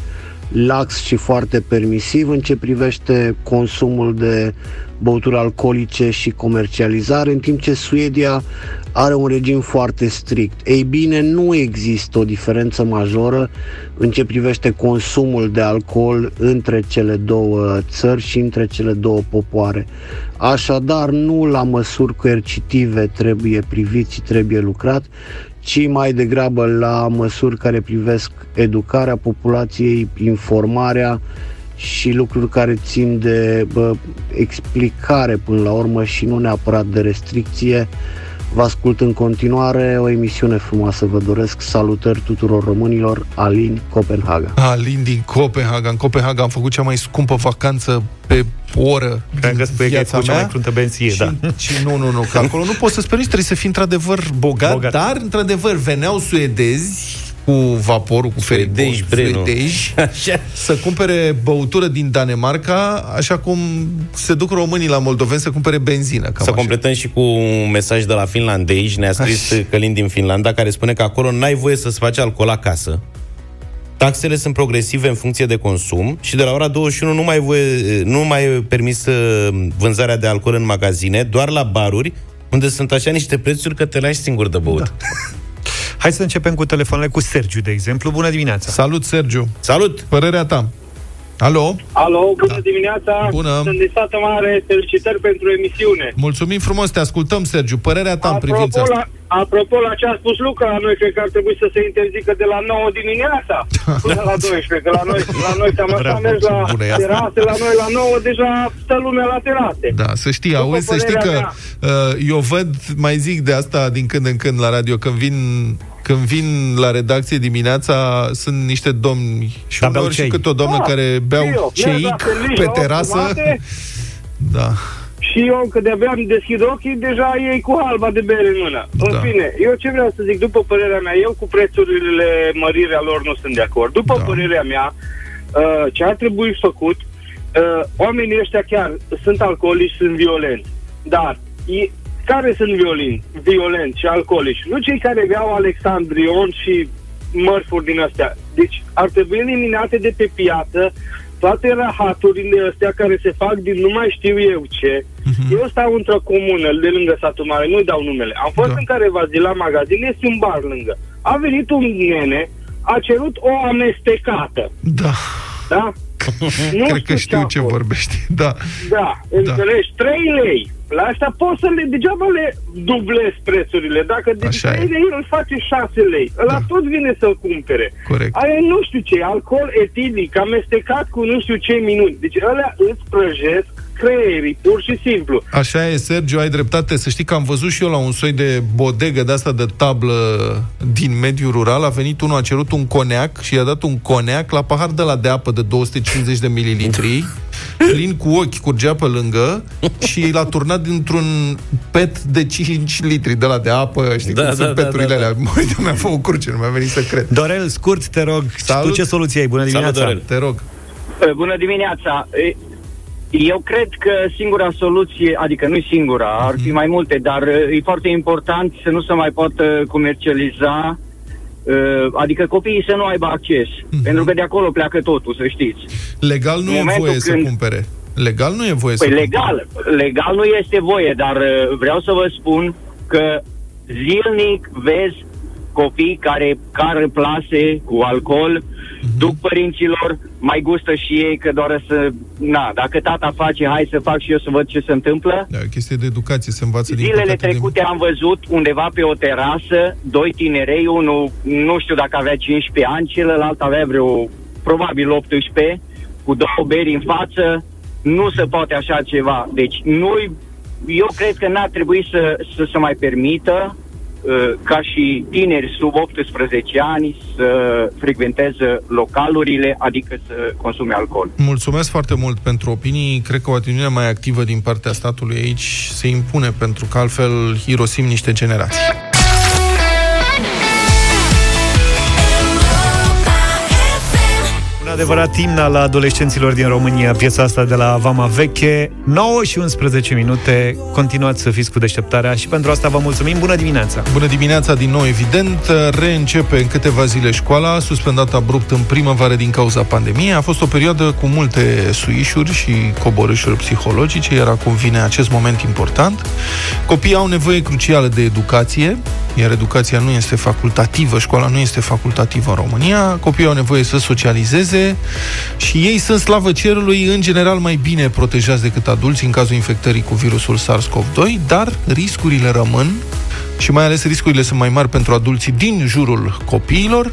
lax și foarte permisiv în ce privește consumul de băuturi alcoolice și comercializare, în timp ce Suedia are un regim foarte strict. Ei bine, nu există o diferență majoră în ce privește consumul de alcool între cele două țări și între cele două popoare. Așadar, nu la măsuri coercitive trebuie privit și trebuie lucrat, ci mai degrabă la măsuri care privesc educarea populației, informarea și lucruri care țin de bă, explicare până la urmă și nu neapărat de restricție. Vă ascult în continuare, o emisiune frumoasă vă doresc. Salutări tuturor românilor, Alin Copenhaga. Alin din Copenhaga. În Copenhaga am făcut cea mai scumpă vacanță pe oră Cred că spui că ai făcut cea mai cruntă benzie, și, da. Și nu, nu, nu, că acolo nu poți să-ți permiți, trebuie să fii într-adevăr bogat, Bogat. dar într-adevăr veneau suedezi cu vaporul, cu Suedeji, feribot, bre, nu? suedeji, Așa. să cumpere băutură din Danemarca, așa cum se duc românii la moldoveni să cumpere benzină. Cam Să așa. completăm și cu un mesaj de la finlandezi. Ne-a scris Așa. Călin din Finlanda, care spune că acolo n-ai voie să-ți faci alcool acasă. Taxele sunt progresive în funcție de consum și de la ora 21 nu mai, e voie, nu mai e permis uh, vânzarea de alcool în magazine, doar la baruri, unde sunt așa niște prețuri că te lași singur de băut. Da. Hai să începem cu telefoanele cu Sergiu, de exemplu. Bună dimineața! Salut, Sergiu! Salut! Părerea ta. Alo? Alo, bună da. dimineața! Bună. Sunt din Sată Mare, felicitări pentru emisiune. Mulțumim frumos, te ascultăm, Sergiu. Părerea ta în privința Apropo asta. la, apropo la ce a spus Luca, la noi cred că ar trebui să se interzică de la 9 dimineața până la 12, că la noi, la noi cam așa Bravo, mergi la bună e asta. terase, la noi la 9 deja stă lumea la terase. Da, să știi, După auzi, să știi că părerea uh, eu văd, mai zic de asta din când în când la radio, când vin când vin la redacție dimineața, sunt niște domni și Da, beau uneori și ceai. câte o doamnă Ah, care beau și eu. ceic Merg la serviciu pe la opt terasă. jumate Da. Și eu, că de-abia îmi deschid ochii, deja ei cu halba de bere în mână. În Da. fine, eu ce vreau să zic, după părerea mea, eu cu prețurile mărirea lor nu sunt de acord. După Da. părerea mea, uh, ce ar trebui făcut, uh, oamenii ăștia chiar sunt alcoolici, sunt violenți. Dar, i- care sunt violin, violenți și alcoolici? Nu cei care beau Alexandrion și mărfuri din astea. Deci ar trebui eliminate de pe piață toate rahaturile astea care se fac din nu mai știu eu ce. Mhm. Eu stau într-o comună de lângă satul mare, nu-i dau numele. Am fost Da. în careva zi la magazin, este un bar lângă. A venit un nene, a cerut o amestecată. Da. Da? Nu Cred că știu a ce fost. vorbești. Da. Da, înțelegi? 3 lei. La asta poți să le, degeaba le dublezi prețurile. Dacă de Așa 3 e. lei îl face 6 lei, ăla Da. tot vine să-l cumpere. Corect. Aia e nu știu ce, alcool etilic, amestecat cu nu știu ce minuni. Deci ălea îți prăjesc creierii, pur și simplu. Așa e, Sergiu, ai dreptate. Să știi că am văzut și eu la un soi de bodegă de asta de tablă din mediul rural. A venit unul, a cerut un coneac și i-a dat un coneac la pahar de la de apă de 250 de mililitri, plin cu ochi, curgea pe lângă și l-a turnat dintr-un pet de 5 litri de la de apă. Știi Da, cum da, sunt da, peturile da, da. alea. Măi, de mi-a făcut curce, nu mi-a venit să cred. Dorel, scurt, te rog, și Salut. tu ce soluție ai? Bună Salut, dimineața! Dorel. Te rog. Bună dimineața! E, Eu cred că singura soluție, adică nu singura, ar fi mai multe, dar e foarte important să nu se mai poată comercializa, uh, adică copiii să nu aibă acces, pentru că de acolo pleacă totul, să știți. Legal nu În e momentul voie să când- cumpere. Legal nu e voie Păi să legal, legal nu este voie, dar uh, vreau să vă spun că zilnic vezi copii care cară plase cu alcool, duc părinților, mai gustă și ei că doar să... Na, dacă tata face, hai să fac și eu să văd ce se întâmplă. Da, e o chestie de educație, se învață din Zilele păcate, trecute am văzut undeva pe o terasă doi tinerei, unul nu știu dacă avea 15 ani, celălalt avea vreo probabil 18, cu două beri în față, nu se poate așa ceva. Deci nu eu cred că n-ar trebui să, să se mai permită uh, ca și tineri sub 18 ani să frecventeze localurile, adică să consume alcool. Mulțumesc foarte mult pentru opinii. Cred că o atitudine mai activă din partea statului aici se impune, pentru că altfel irosim niște generații. Adevărat imn al adolescenților din România, piesa asta de la Vama Veche. 9 și 11 minute. Continuați să fiți cu deșteptarea și pentru asta vă mulțumim. Bună dimineața! Bună dimineața din nou, evident. Reîncepe în câteva zile școala, suspendată abrupt în primăvară din cauza pandemiei. A fost o perioadă cu multe suișuri și coborâșuri psihologice, iar acum vine acest moment important. Copiii au nevoie crucială de educație, iar educația nu este facultativă, școala nu este facultativă în România. Copiii au nevoie să socializeze și ei sunt, slavă cerului, în general mai bine protejați decât adulți în cazul infectării cu virusul SARS-CoV-2, dar riscurile rămân și mai ales riscurile sunt mai mari pentru adulții din jurul copiilor.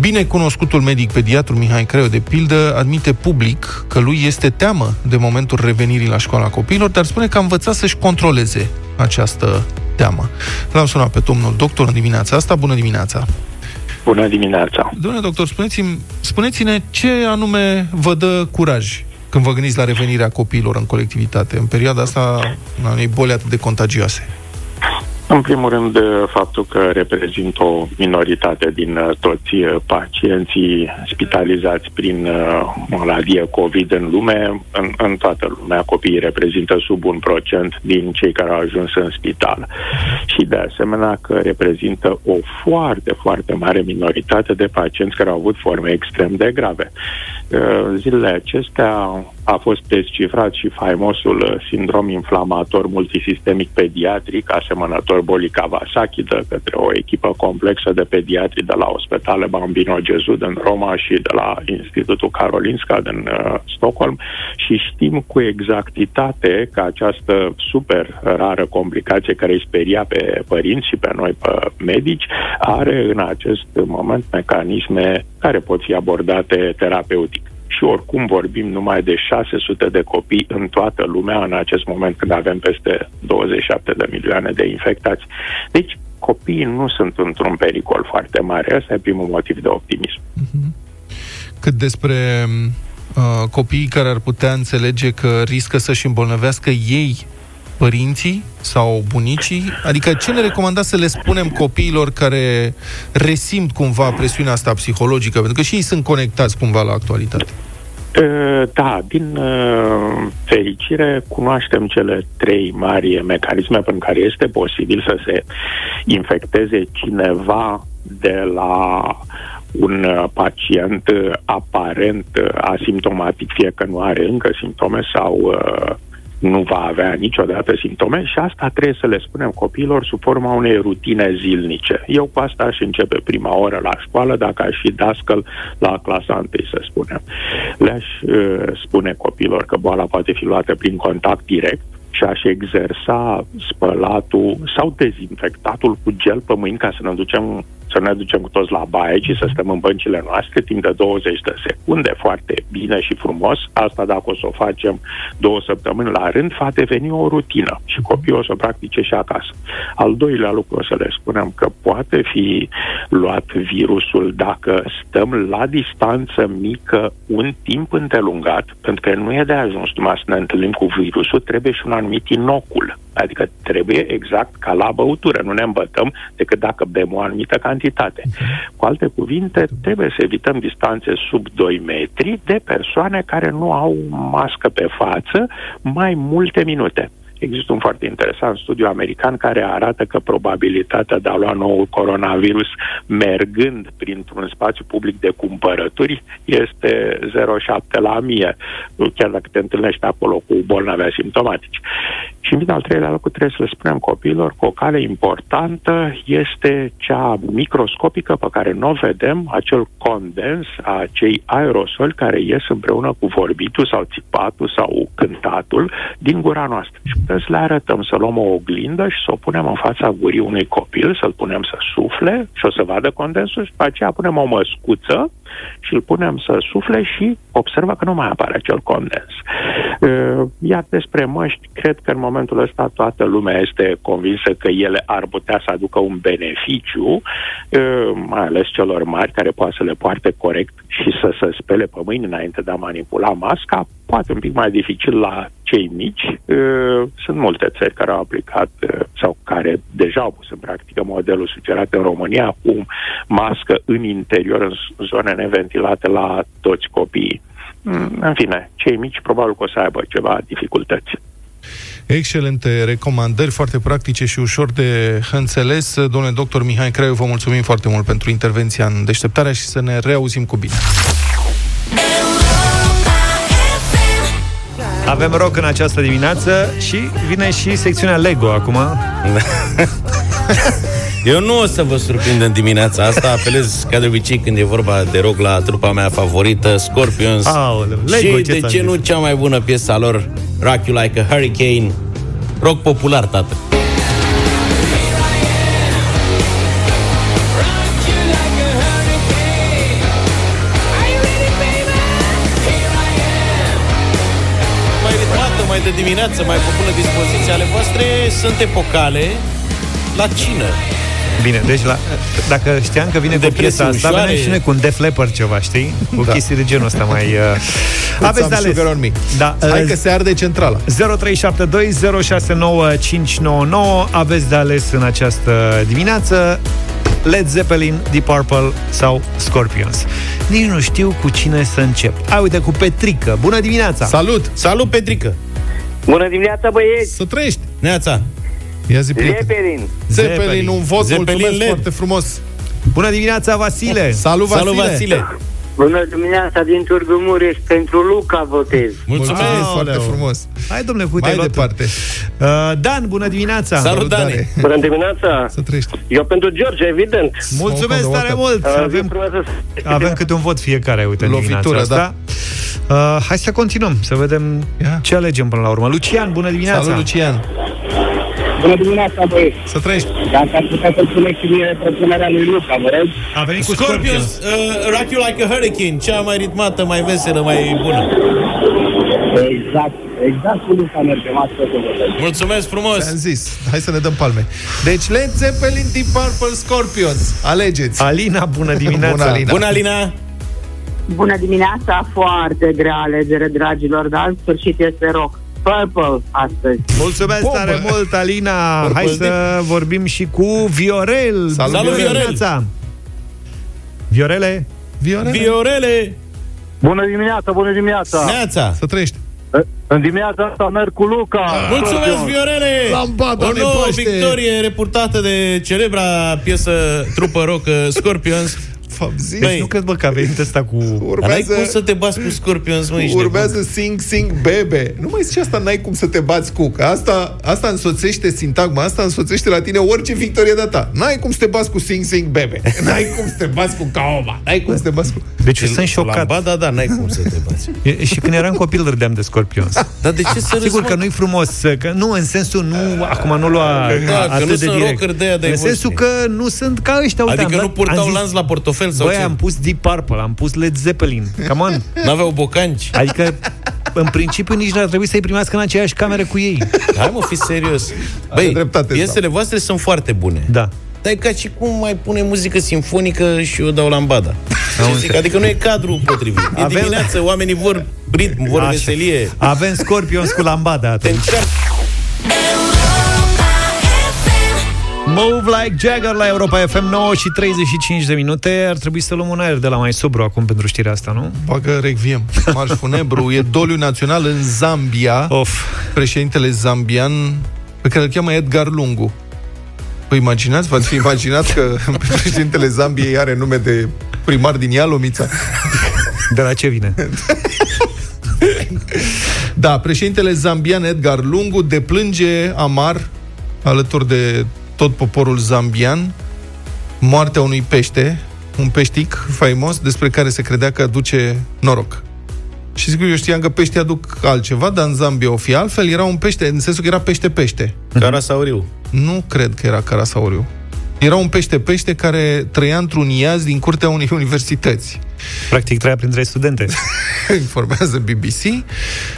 Binecunoscutul medic pediatru Mihai Creu, de pildă, admite public că lui este teamă de momentul revenirii la școala copiilor, dar spune că a învățat să-și controleze această teamă. L-am sunat pe domnul doctor în dimineața asta. Bună dimineața! Bună dimineața! Domnule doctor, spuneți-mi, spuneți-ne ce anume vă dă curaj când vă gândiți la revenirea copiilor în colectivitate, în perioada asta a unei boli atât de contagioase? În primul rând, faptul că reprezint o minoritate din uh, toți uh, pacienții spitalizați prin uh, maladie COVID în lume, în, în toată lumea, copiii reprezintă sub un procent din cei care au ajuns în spital. Și de asemenea că reprezintă o foarte, foarte mare minoritate de pacienți care au avut forme extrem de grave. Zilele acestea a fost descifrat și faimosul sindrom inflamator multisistemic pediatric, asemănător bolii Kawasaki, de către o echipă complexă de pediatri de la Ospitale Bambino Gesù din Roma și de la Institutul Karolinska din uh, Stockholm. Și știm cu exactitate că această super rară complicație care îi speria pe părinți și pe noi, pe medici, are în acest moment mecanisme care pot fi abordate terapeutic și oricum vorbim numai de 600 de copii în toată lumea în acest moment când avem peste 27 de milioane de infectați. Deci copiii nu sunt într-un pericol foarte mare. Asta e primul motiv de optimism. Mhm. Cât despre uh, copiii care ar putea înțelege că riscă să-și îmbolnăvească ei părinții sau bunicii? Adică ce ne recomandați să le spunem copiilor care resimt cumva presiunea asta psihologică? Pentru că și ei sunt conectați cumva la actualitate. Da, din fericire cunoaștem cele trei mari mecanisme prin care este posibil să se infecteze cineva de la un pacient aparent asimptomatic, fie că nu are încă simptome sau nu va avea niciodată simptome și asta trebuie să le spunem copiilor sub forma unei rutine zilnice. Eu cu asta aș începe prima oră la școală, dacă aș fi dascăl la clasa întâi, să spunem. Le-aș uh, spune copiilor că boala poate fi luată prin contact direct, și aș exersa spălatul sau dezinfectatul cu gel pe mâini ca să ne ducem să ne ducem cu toți la baie și să stăm în băncile noastre timp de 20 de secunde, foarte bine și frumos. Asta dacă o să o facem două săptămâni la rând, va deveni o rutină și copiii o să o practice și acasă. Al doilea lucru o să le spunem că poate fi luat virusul dacă stăm la distanță mică un timp îndelungat, pentru că nu e de ajuns numai să ne întâlnim cu virusul, trebuie și un anumit inocul. Adică trebuie exact ca la băutură, nu ne îmbătăm decât dacă bem o anumită cantitate. Cu alte cuvinte, trebuie să evităm distanțe sub 2 metri de persoane care nu au mască pe față mai multe minute. Există un foarte interesant studiu american care arată că probabilitatea de a lua noul coronavirus mergând printr-un spațiu public de cumpărături este 0,7 la 1000, chiar dacă te întâlnești acolo cu bolnavi asimptomatici. Și în al treilea lucru trebuie să le spunem copiilor că o cale importantă este cea microscopică pe care nu o vedem, acel condens, acei aerosoli care ies împreună cu vorbitul sau țipatul sau cântatul din gura noastră. Și putem să le arătăm, să luăm o oglindă și să o punem în fața gurii unui copil, să-l punem să sufle și o să vadă condensul și după aceea punem o măscuță și îl punem să sufle și observă că nu mai apare acel condens. Iar despre măști, cred că în momentul ăsta toată lumea este convinsă că ele ar putea să aducă un beneficiu, mai ales celor mari care poate să le poarte corect și să se spele pe mâini înainte de a manipula masca, poate un pic mai dificil la cei mici. Sunt multe țări care au aplicat sau care deja au pus în practică modelul sugerat în România cu mască în interior, în zone neventilate la toți copiii. Mm, în fine, cei mici probabil că o să aibă ceva dificultăți. Excelente recomandări, foarte practice și ușor de înțeles. Domnule doctor Mihai Craiu, vă mulțumim foarte mult pentru intervenția în deșteptarea și să ne reauzim cu bine. Avem rock în această dimineață și vine și secțiunea Lego acum. Eu nu o să vă surprind în dimineața asta. Apelez, ca de obicei, când e vorba de rog la trupa mea favorită, Scorpions. Aoleu, Lego, și ce de ce nu cea mai bună piesa lor, Rock You Like a Hurricane, rock popular, tată. de dimineață, mai pe bună dispoziție ale voastre, sunt epocale la cină. Bine, deci la, dacă știam că vine De cu piesa prețuri asta, ușoare. veneam și noi cu un Def Leppard ceva, știi? Cu Da. chestii de genul ăsta mai... Uh... Aveți Aveți de ales. Sugar on me. Da, Hai uh, că se arde centrala. 0372069599 Aveți de ales în această dimineață Led Zeppelin, Deep Purple sau Scorpions. Nici nu știu cu cine să încep. Hai, uite, cu Petrică. Bună dimineața! Salut! Salut, Petrică! Bună dimineața, băieți! Să trăiești! Neața! Ia zi, prieten. Zeppelin! Zeppelin, un vot, Zeppelin mulțumesc LED. foarte frumos. Bună dimineața, Vasile! Salut, Vasile! Salut, Vasile! Bună dimineața din Târgu Mureș, pentru Luca votez. Mulțumesc! Mulțumesc foarte Aoleu. frumos. Hai, domnule, uite, Mai ai luat departe. Uh, Dan, bună dimineața! Salut, Dani! Salutare. Bună dimineața! Să trăiești. Eu pentru George, evident. Mulțumesc Smoke on tare the mult! Uh, zi Avem, frumoasă. avem câte un vot fiecare, uite, în Lovitură, dimineața asta. Uh, hai să continuăm, să vedem Ia. ce alegem până la urmă. Lucian, bună dimineața! Salut, Lucian. Bună dimineața, băieți! Să trăiești. Dacă ar putea să spuneți și mie propunerea lui Luca, vă rog. A venit cu Scorpions, uh, Rock You Like a Hurricane, cea mai ritmată, mai veselă, mai bună. Exact, exact cu Luca mergem astăzi să votez. Mulțumesc frumos! Am zis. Hai să ne dăm palme. Deci, Led Zeppelin, Deep Purple, Scorpions. Alegeți. Alina, bună dimineața! Bună, Alina. Bună, Alina! Bună dimineața, foarte grea alegere, dragilor, dar în sfârșit este rock. Purple astăzi. Mulțumesc Bombă. tare mult, Alina! Purple Hai să vorbim și cu Viorel! Salut, Bună Viorel. dimineața! Viorele? Viorele. Viorele! Bună dimineața, bună dimineața! Neața! Să trăiești. În dimineața asta merg cu Luca. Mulțumesc, Viorele! Lambada o ne nouă paște. victorie reportată de celebra piesă trupă rock uh, Scorpions. V-am zis. Băi, Nu cred, bă, că a venit ăsta cu... Dar n-ai Urmează, cum să te bați cu Scorpions, mă, ești urmează Sing Sing Bebe. Nu mai zice asta, n-ai cum să te bați cu. Că asta, asta însoțește sintagma, asta însoțește la tine orice victorie de ta. N-ai cum să te bați cu Sing Sing Bebe. N-ai cum să te bați cu Kaoma. N-ai cum să te bați cu... Deci eu nebun. sunt șocat. Ba, da, da, n-ai cum să te bați. E- Și când eram copil râdeam de Scorpions. Dar de ce să râzi, Sigur mă? că nu-i frumos, că nu în sensul, nu, acum nu lua Da, că atât nu de sunt direct. rockeri de-aia de-ai În sensul voștri. că nu sunt ca ăștia. Uite, Adică am nu dat- purtau am zis, lanț la portofel sau Băi, ce? am pus Deep Purple, am pus Led Zeppelin. Come on. N-aveau bocanci. Adică, în principiu, nici n-ar trebui să-i primească în aceeași cameră cu ei. Hai mă, fi serios. Băi, dreptate, piesele voastre sunt foarte bune. Da. Dar e ca și cum mai pune muzică sinfonică și eu dau lambada. Ce zic? Adică nu e cadrul potrivit. E Avem- dimineață, oamenii vor ritm, vor Așa. veselie. Avem Scorpions cu lambada Te atunci. încearcă. Move Like Jagger la Europa FM 9 și 35 de minute Ar trebui să luăm un aer de la mai sobru acum pentru știrea asta, nu? Bagă recviem. Marș funebru. E doliu național în Zambia. Of, Președintele zambian, pe care îl cheamă Edgar Lungu. Vă imaginați? V-ați fi imaginat că președintele Zambiei are nume de primar din Ialomița? de la ce vine? Da, președintele zambian Edgar Lungu deplânge amar, alături de tot poporul zambian, moartea unui pește, un peștic faimos, despre care se credea că aduce noroc. Și sigur, eu știam că peștii aduc altceva, dar în Zambia o fi altfel. Era un pește, în sensul că era pește-pește. Carasauriu. Nu cred că era carasauriu. Era un pește-pește care trăia într-un iaz din curtea unei universități. Practic trăia printre studente. Informează BBC.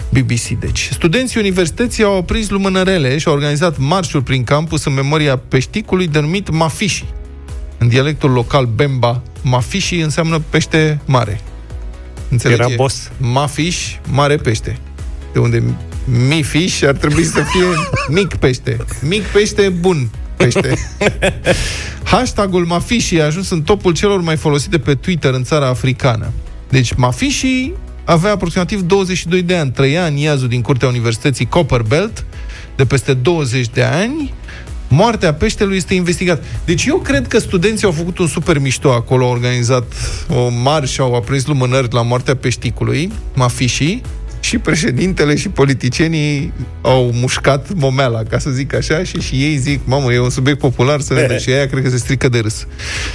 BBC, deci. Studenții universității au aprins lumânărele și au organizat marșuri prin campus în memoria peșticului denumit Mafishi. În dialectul local Bemba, Mafishi înseamnă pește mare. Înțelege? Era boss. Mafish, mare pește. De unde mifish ar trebui să fie mic pește. Mic pește, bun pește. Hashtagul Mafishi a ajuns în topul celor mai folosite pe Twitter în țara africană. Deci Mafishi avea aproximativ 22 de ani, trăia în iazul din curtea Universității Copperbelt de peste 20 de ani. Moartea peștelui este investigat. Deci eu cred că studenții au făcut un super mișto acolo, au organizat o marș, au aprins lumânări la moartea peșticului, Mafishi, și președintele și politicienii au mușcat momeala, ca să zic așa, și, și ei zic, mamă, e un subiect popular, să vedem. Și aia cred că se strică de râs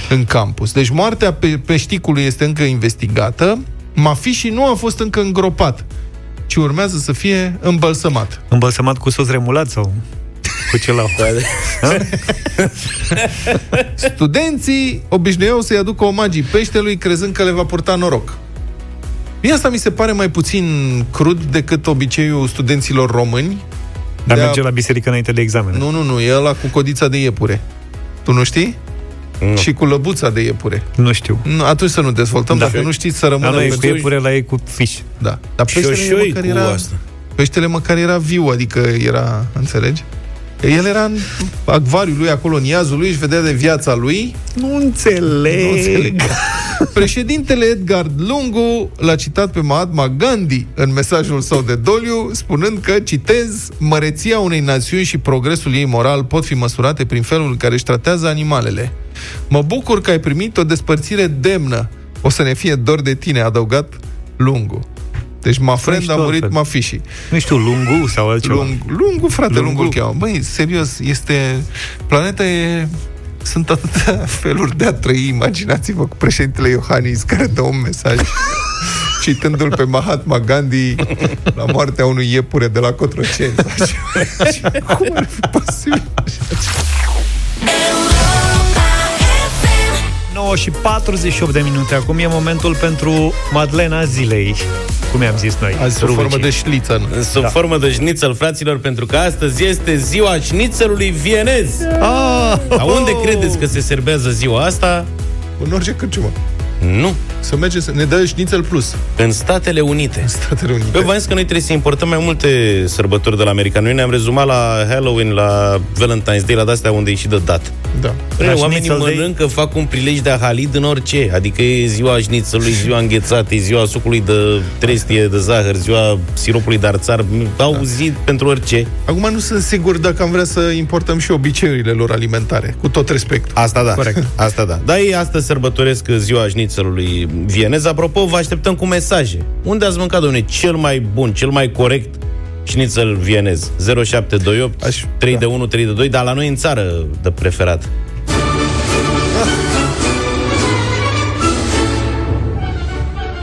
în campus. Deci moartea pe, peșticului este încă investigată, Mafishi nu a fost încă îngropat, ci urmează să fie îmbălsămat. Îmbălsămat cu sos remulat sau cu ce lau? Studenții obișnuiau să-i aducă omagii peștelui crezând că le va purta noroc. Mie asta mi se pare mai puțin crud decât obiceiul studenților români. Dar de a- merge la biserică înainte de examen. Nu, nu, nu, e ăla cu codița de iepure. Tu nu știi? Nu. Și cu lăbuța de iepure. Nu știu. Nu, atunci să nu dezvoltăm, Da. dacă nu știți să La rămână... noi pe- cu iepure, la ei cu fiș. Da. Dar Și o peștele șoi măcar cu era... asta. Peștele măcar era viu, adică era, înțelegi? El era în acvariul lui, acolo, în iazul lui, își vedea de viața lui. Nu înțeleg. Nu înțeleg. Președintele Edgar Lungu l-a citat pe Mahatma Gandhi în mesajul său de doliu, spunând că, citez, măreția unei națiuni și progresul ei moral pot fi măsurate prin felul în care își tratează animalele. Mă bucur că ai primit o despărțire demnă. O să ne fie dor de tine, a adăugat Lungu. Deci ma friend știu a murit altfel. ma fiși. Nu știu, lungu sau altceva. Lung, lungu, frate, Lungu. lungu îl cheamă. Băi, serios, este... Planeta e... Sunt atâtea feluri de a trăi. Imaginați-vă cu președintele Iohannis care dă un mesaj citându-l pe Mahatma Gandhi la moartea unui iepure de la Cotroceni. Cum ar fi posibil? 9 și 48 de minute. Acum e momentul pentru Madlena Zilei, cum i-am zis noi. Azi sub rubricii. formă de șliță. Sub da. formă de șnițel, fraților, pentru că astăzi este ziua șnițelului vienez. Ah, Dar unde credeți că se serbează ziua asta? În orice cârciumă. Nu. Să merge să ne dă șnițel plus. În Statele Unite. În Statele Unite. Eu v-am zis că noi trebuie să importăm mai multe sărbători de la America. Noi ne-am rezumat la Halloween, la Valentine's Day, la de-astea unde e și de dat. Da. Păi, La oamenii Schnitzel Day? mănâncă, fac un prilej de ahalid în orice. Adică e ziua șnițelului, ziua înghețatei, ziua sucului de trestie de zahăr, ziua siropului de arțar. Au da. zi pentru orice. Acum nu sunt sigur dacă am vrea să importăm și obiceiurile lor alimentare, cu tot respect. Asta da. Corect. Asta da. Dar ei astăzi sărbătoresc ziua șnițelului vienez. Apropo, vă așteptăm cu mesaje. Unde ați mâncat, domnule, cel mai bun, cel mai corect șnițel vienez? 0728 Aș- 3 da. de 1 3 de 2, dar la noi în țară de preferat.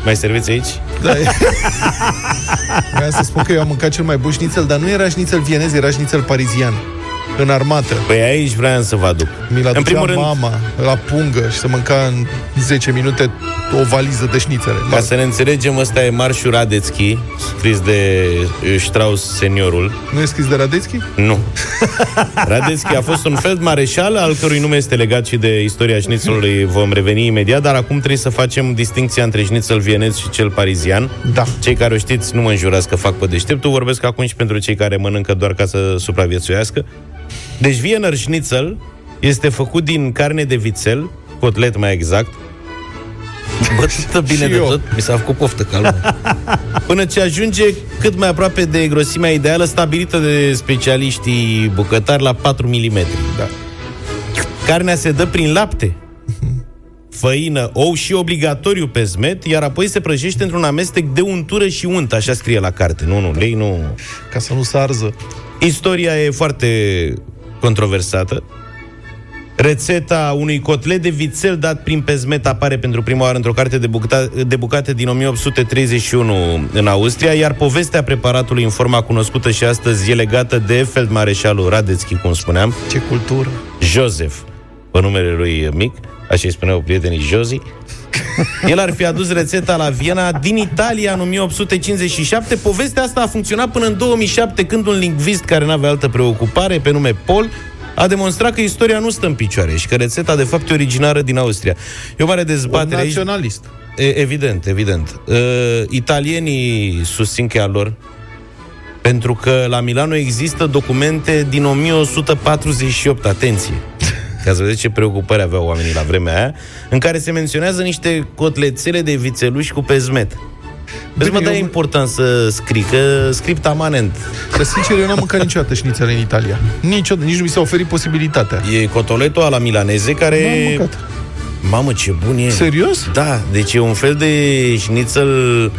Mai serviți aici? Da, e... Vreau să spun că eu am mâncat cel mai bun șnițel, dar nu era șnițel vienez, era șnițel parizian. În armată. Păi aici vreau să vă aduc. Mi l-a în primul rând, mama la pungă și să mânca în 10 minute o valiză de șnițele. ca să ne înțelegem, ăsta e Marșul Radețchi, scris de uh, Strauss seniorul. Nu e scris de Radețchi? Nu. Radețchi a fost un feldmareșal al cărui nume este legat și de istoria șnițelului. Vom reveni imediat, dar acum trebuie să facem distinția între șnițel vienez și cel parizian. Da. Cei care o știți, nu mă înjurați că fac pe deșteptul, vorbesc acum și pentru cei care mănâncă doar ca să supraviețuiască. Deci Wiener Schnitzel este făcut din carne de vițel, cotlet mai exact, Bătută bine Și de eu. tot, mi s-a făcut poftă calmă. Până ce ajunge cât mai aproape de grosimea ideală stabilită de specialiștii bucătari la 4 mm. Da. Carnea se dă prin lapte, făină, ou și obligatoriu pe zmet, iar apoi se prăjește într-un amestec de untură și unt, așa scrie la carte. Nu, nu, lei nu... Ca să nu sarză. Istoria e foarte controversată. Rețeta unui cotlet de vițel dat prin pezmet apare pentru prima oară într-o carte de, bucata, de bucate din 1831 în Austria, iar povestea preparatului în forma cunoscută și astăzi e legată de feldmareșalul Radețchi, cum spuneam, Ce cultură. Joseph, pe numele lui mic, așa îi spuneau prietenii Josi. El ar fi adus rețeta la Viena din Italia în 1857. Povestea asta a funcționat până în 2007, când un lingvist care nu avea altă preocupare, pe nume Paul, a demonstrat că istoria nu stă în picioare și că rețeta de fapt e originară din Austria. E o mare Un dezbatere aici. naționalist. E, evident, evident. Uh, italienii susțin cheia lor pentru că la Milano există documente din 1148, atenție, ca să vedeți ce preocupări aveau oamenii la vremea aia, în care se menționează niște cotlețele de vițeluși cu pezmet. Vezi, mă, Bine, dar e eu- important să scrii, că script amanent. Că sincer, eu n-am mâncat niciodată șnițele în Italia. Niciodată, nici nu mi s-a oferit posibilitatea. E cotoletul la milaneze care... N-am mâncat. Mamă, ce bun e! Serios? Da, deci e un fel de șnițel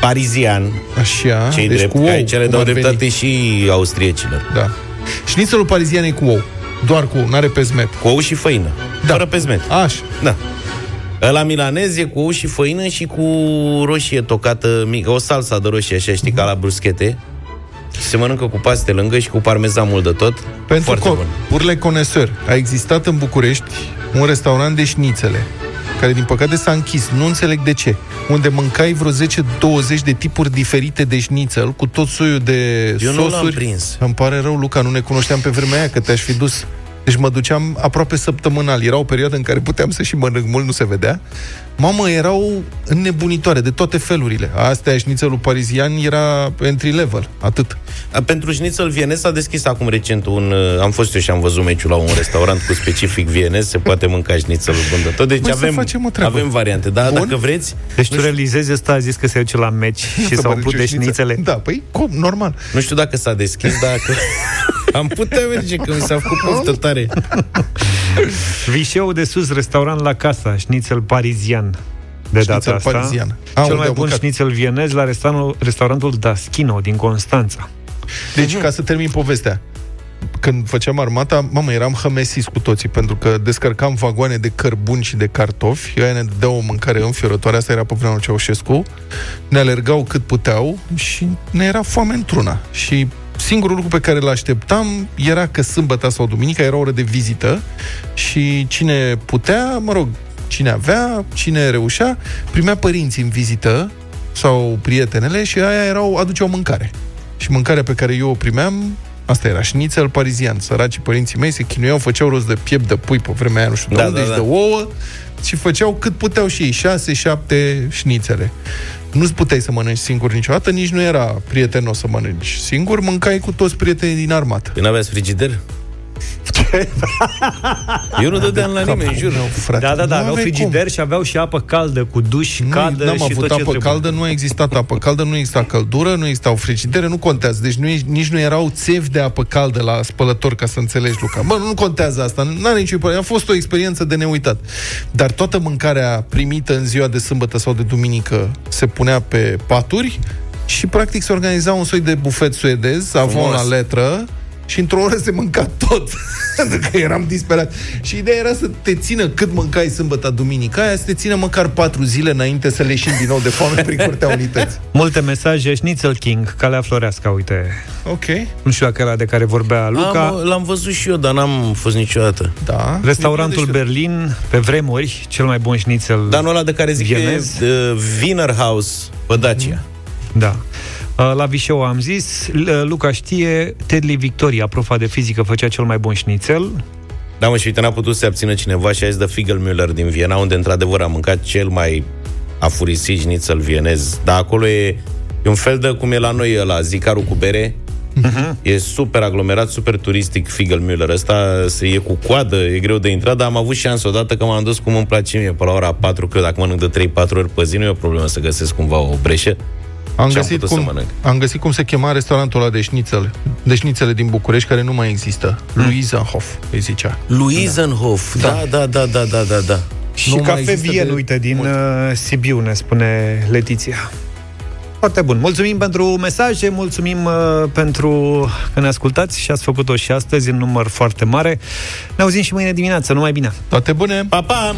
parizian, Așa, cei deci drept, cu că ou, aici le cum dau ar veni. dreptate și austriecilor. Da. Șnițelul parizian e cu ou. Doar cu ou, n-are pezmet. Cu ou și făină, Da. fără pezmet. Așa. Da. La milanez e cu ou și făină și cu roșie tocată mică, o salsa de roșie, așa, știi, ca la bruschete. Și se mănâncă cu paste lângă și cu parmezan mult de tot. Pentru Foarte co- bun. urle conesor, a existat în București un restaurant de șnițele care din păcate s-a închis, nu înțeleg de ce, unde mâncai vreo 10-20 de tipuri diferite de șnițel, cu tot soiul de Eu nu l-am sosuri. prins. Îmi pare rău, Luca, nu ne cunoșteam pe vremea aia, că te-aș fi dus. Deci mă duceam aproape săptămânal. Era o perioadă în care puteam să și mănânc mult, nu se vedea. Mamă, erau înnebunitoare de toate felurile. Astea, șnițelul parizian era entry level, atât. A, Pentru șnițel vienez s-a deschis acum recent un... uh, Am fost eu și am văzut meciul la un restaurant cu specific vienez, se poate mânca șnițelul bândător. Deci Păi să avem, facem o treabă. avem variante. Da, Bun. dacă vreți, Deci tu realizezi ăsta a zis că se duce la meci și Să s-au mănânci put o de șnițel. șnițele. Da, păi, cum, normal. nu știu dacă s-a deschis, dacă... Am putea merge, că mi s-a făcut poftă tare. Vișeu de sus, restaurant la casa, șnițel parizian. De data Șnițel asta. parizian. A, Cel unde mai au bun mâncat. șnițel vienez la restaurantul, restaurantul Daschino din Constanța. Deci, ca să termin povestea, când făceam armata, mamă, eram hămesiți cu toții, pentru că descărcam vagoane de cărbuni și de cartofi, aia ne dădeau o mâncare înfiorătoare, asta era pe vremea lui Ceaușescu, ne alergau cât puteau și ne era foame într-una. Și singurul lucru pe care îl așteptam era că sâmbătă sau duminica era oră de vizită și cine putea, mă rog, cine avea, cine reușea, primea părinții în vizită sau prietenele și aia erau, aduceau mâncare. Și mâncarea pe care eu o primeam, asta era șnițel parizian. Săracii părinții mei se chinuiau, făceau rost de piept de pui pe vremea aia, nu știu de Da, unde, da, și da. de ouă, și făceau cât puteau și ei, șase, șapte șnițele. Nu-ți puteai să mănânci singur niciodată, nici nu era prietenos să mănânci singur, mâncai cu toți prietenii din armată. Când aveați frigider? Eu nu dădeam la nimeni, jur. Meu, frate, Da, da, da, nu aveau aveai frigider și aveau și apă caldă cu duș, Nu, cadă n-am și avut tot ce apă trebuie. caldă, nu a existat apă caldă, nu exista căldură, nu existau frigidere, nu contează. Deci nu, e- nici nu erau țevi de apă caldă la spălător, ca să înțelegi, Luca. Bă, nu contează asta, nu are nicio importanță. A fost o experiență de neuitat. Dar toată mâncarea primită în ziua de sâmbătă sau de duminică se punea pe paturi și practic se organiza un soi de bufet suedez, avon Frumos. la letră, și într-o oră se mânca tot. Pentru că eram disperat. Și ideea era să te țină cât mâncai sâmbătă, duminica aia, să te țină măcar patru zile înainte să leșin din nou de foame prin curtea unității. Multe mesaje, Schnitzel King, Calea Floreasca, uite. Ok. Nu știu dacă era de care vorbea Luca. Am, l-am văzut și eu, dar n-am fost niciodată. Da. Restaurantul Depinde Berlin, pe vremuri, cel mai bun șnițel. Dar nu ăla de care zic Vienez. că e uh, Wiener House pe Dacia. Da. Uh, La Vișeu am zis, L- Luca știe, Tedley Victoria, profa de fizică, făcea cel mai bun șnițel. Da, mă, și uite, n-a putut să se abțină cineva și a zis de Figelmüller din Viena, unde într-adevăr a mâncat cel mai afurisit șnițel vienez. Dar acolo e, e un fel de, cum e la noi la zicarul cu bere, E super aglomerat, super turistic Figelmüller. Ăsta se e cu coadă, e greu de intrat, dar am avut șansă odată că m-am dus cum îmi place mie, pe la ora 4, cred, dacă mănânc de 3-4 ori pe zi, nu e o problemă să găsesc cumva o breșă. Am Și am găsit, putut să cum, mănânc. am găsit cum se chema restaurantul ăla de șnițele, de șnițele din București, care nu mai există. Hmm. Luisenhof, îi zicea. Luisenhof, da, da, da, da, da, da, da. Și Nu mai cafe există Vien, de uite, din mult. uh, Sibiu, ne spune Letiția. Foarte bun. Mulțumim pentru mesaje, mulțumim uh, pentru că ne ascultați și ați făcut-o și astăzi în număr foarte mare. Ne auzim și mâine dimineață. Numai bine! Toate bune! Pa, pa!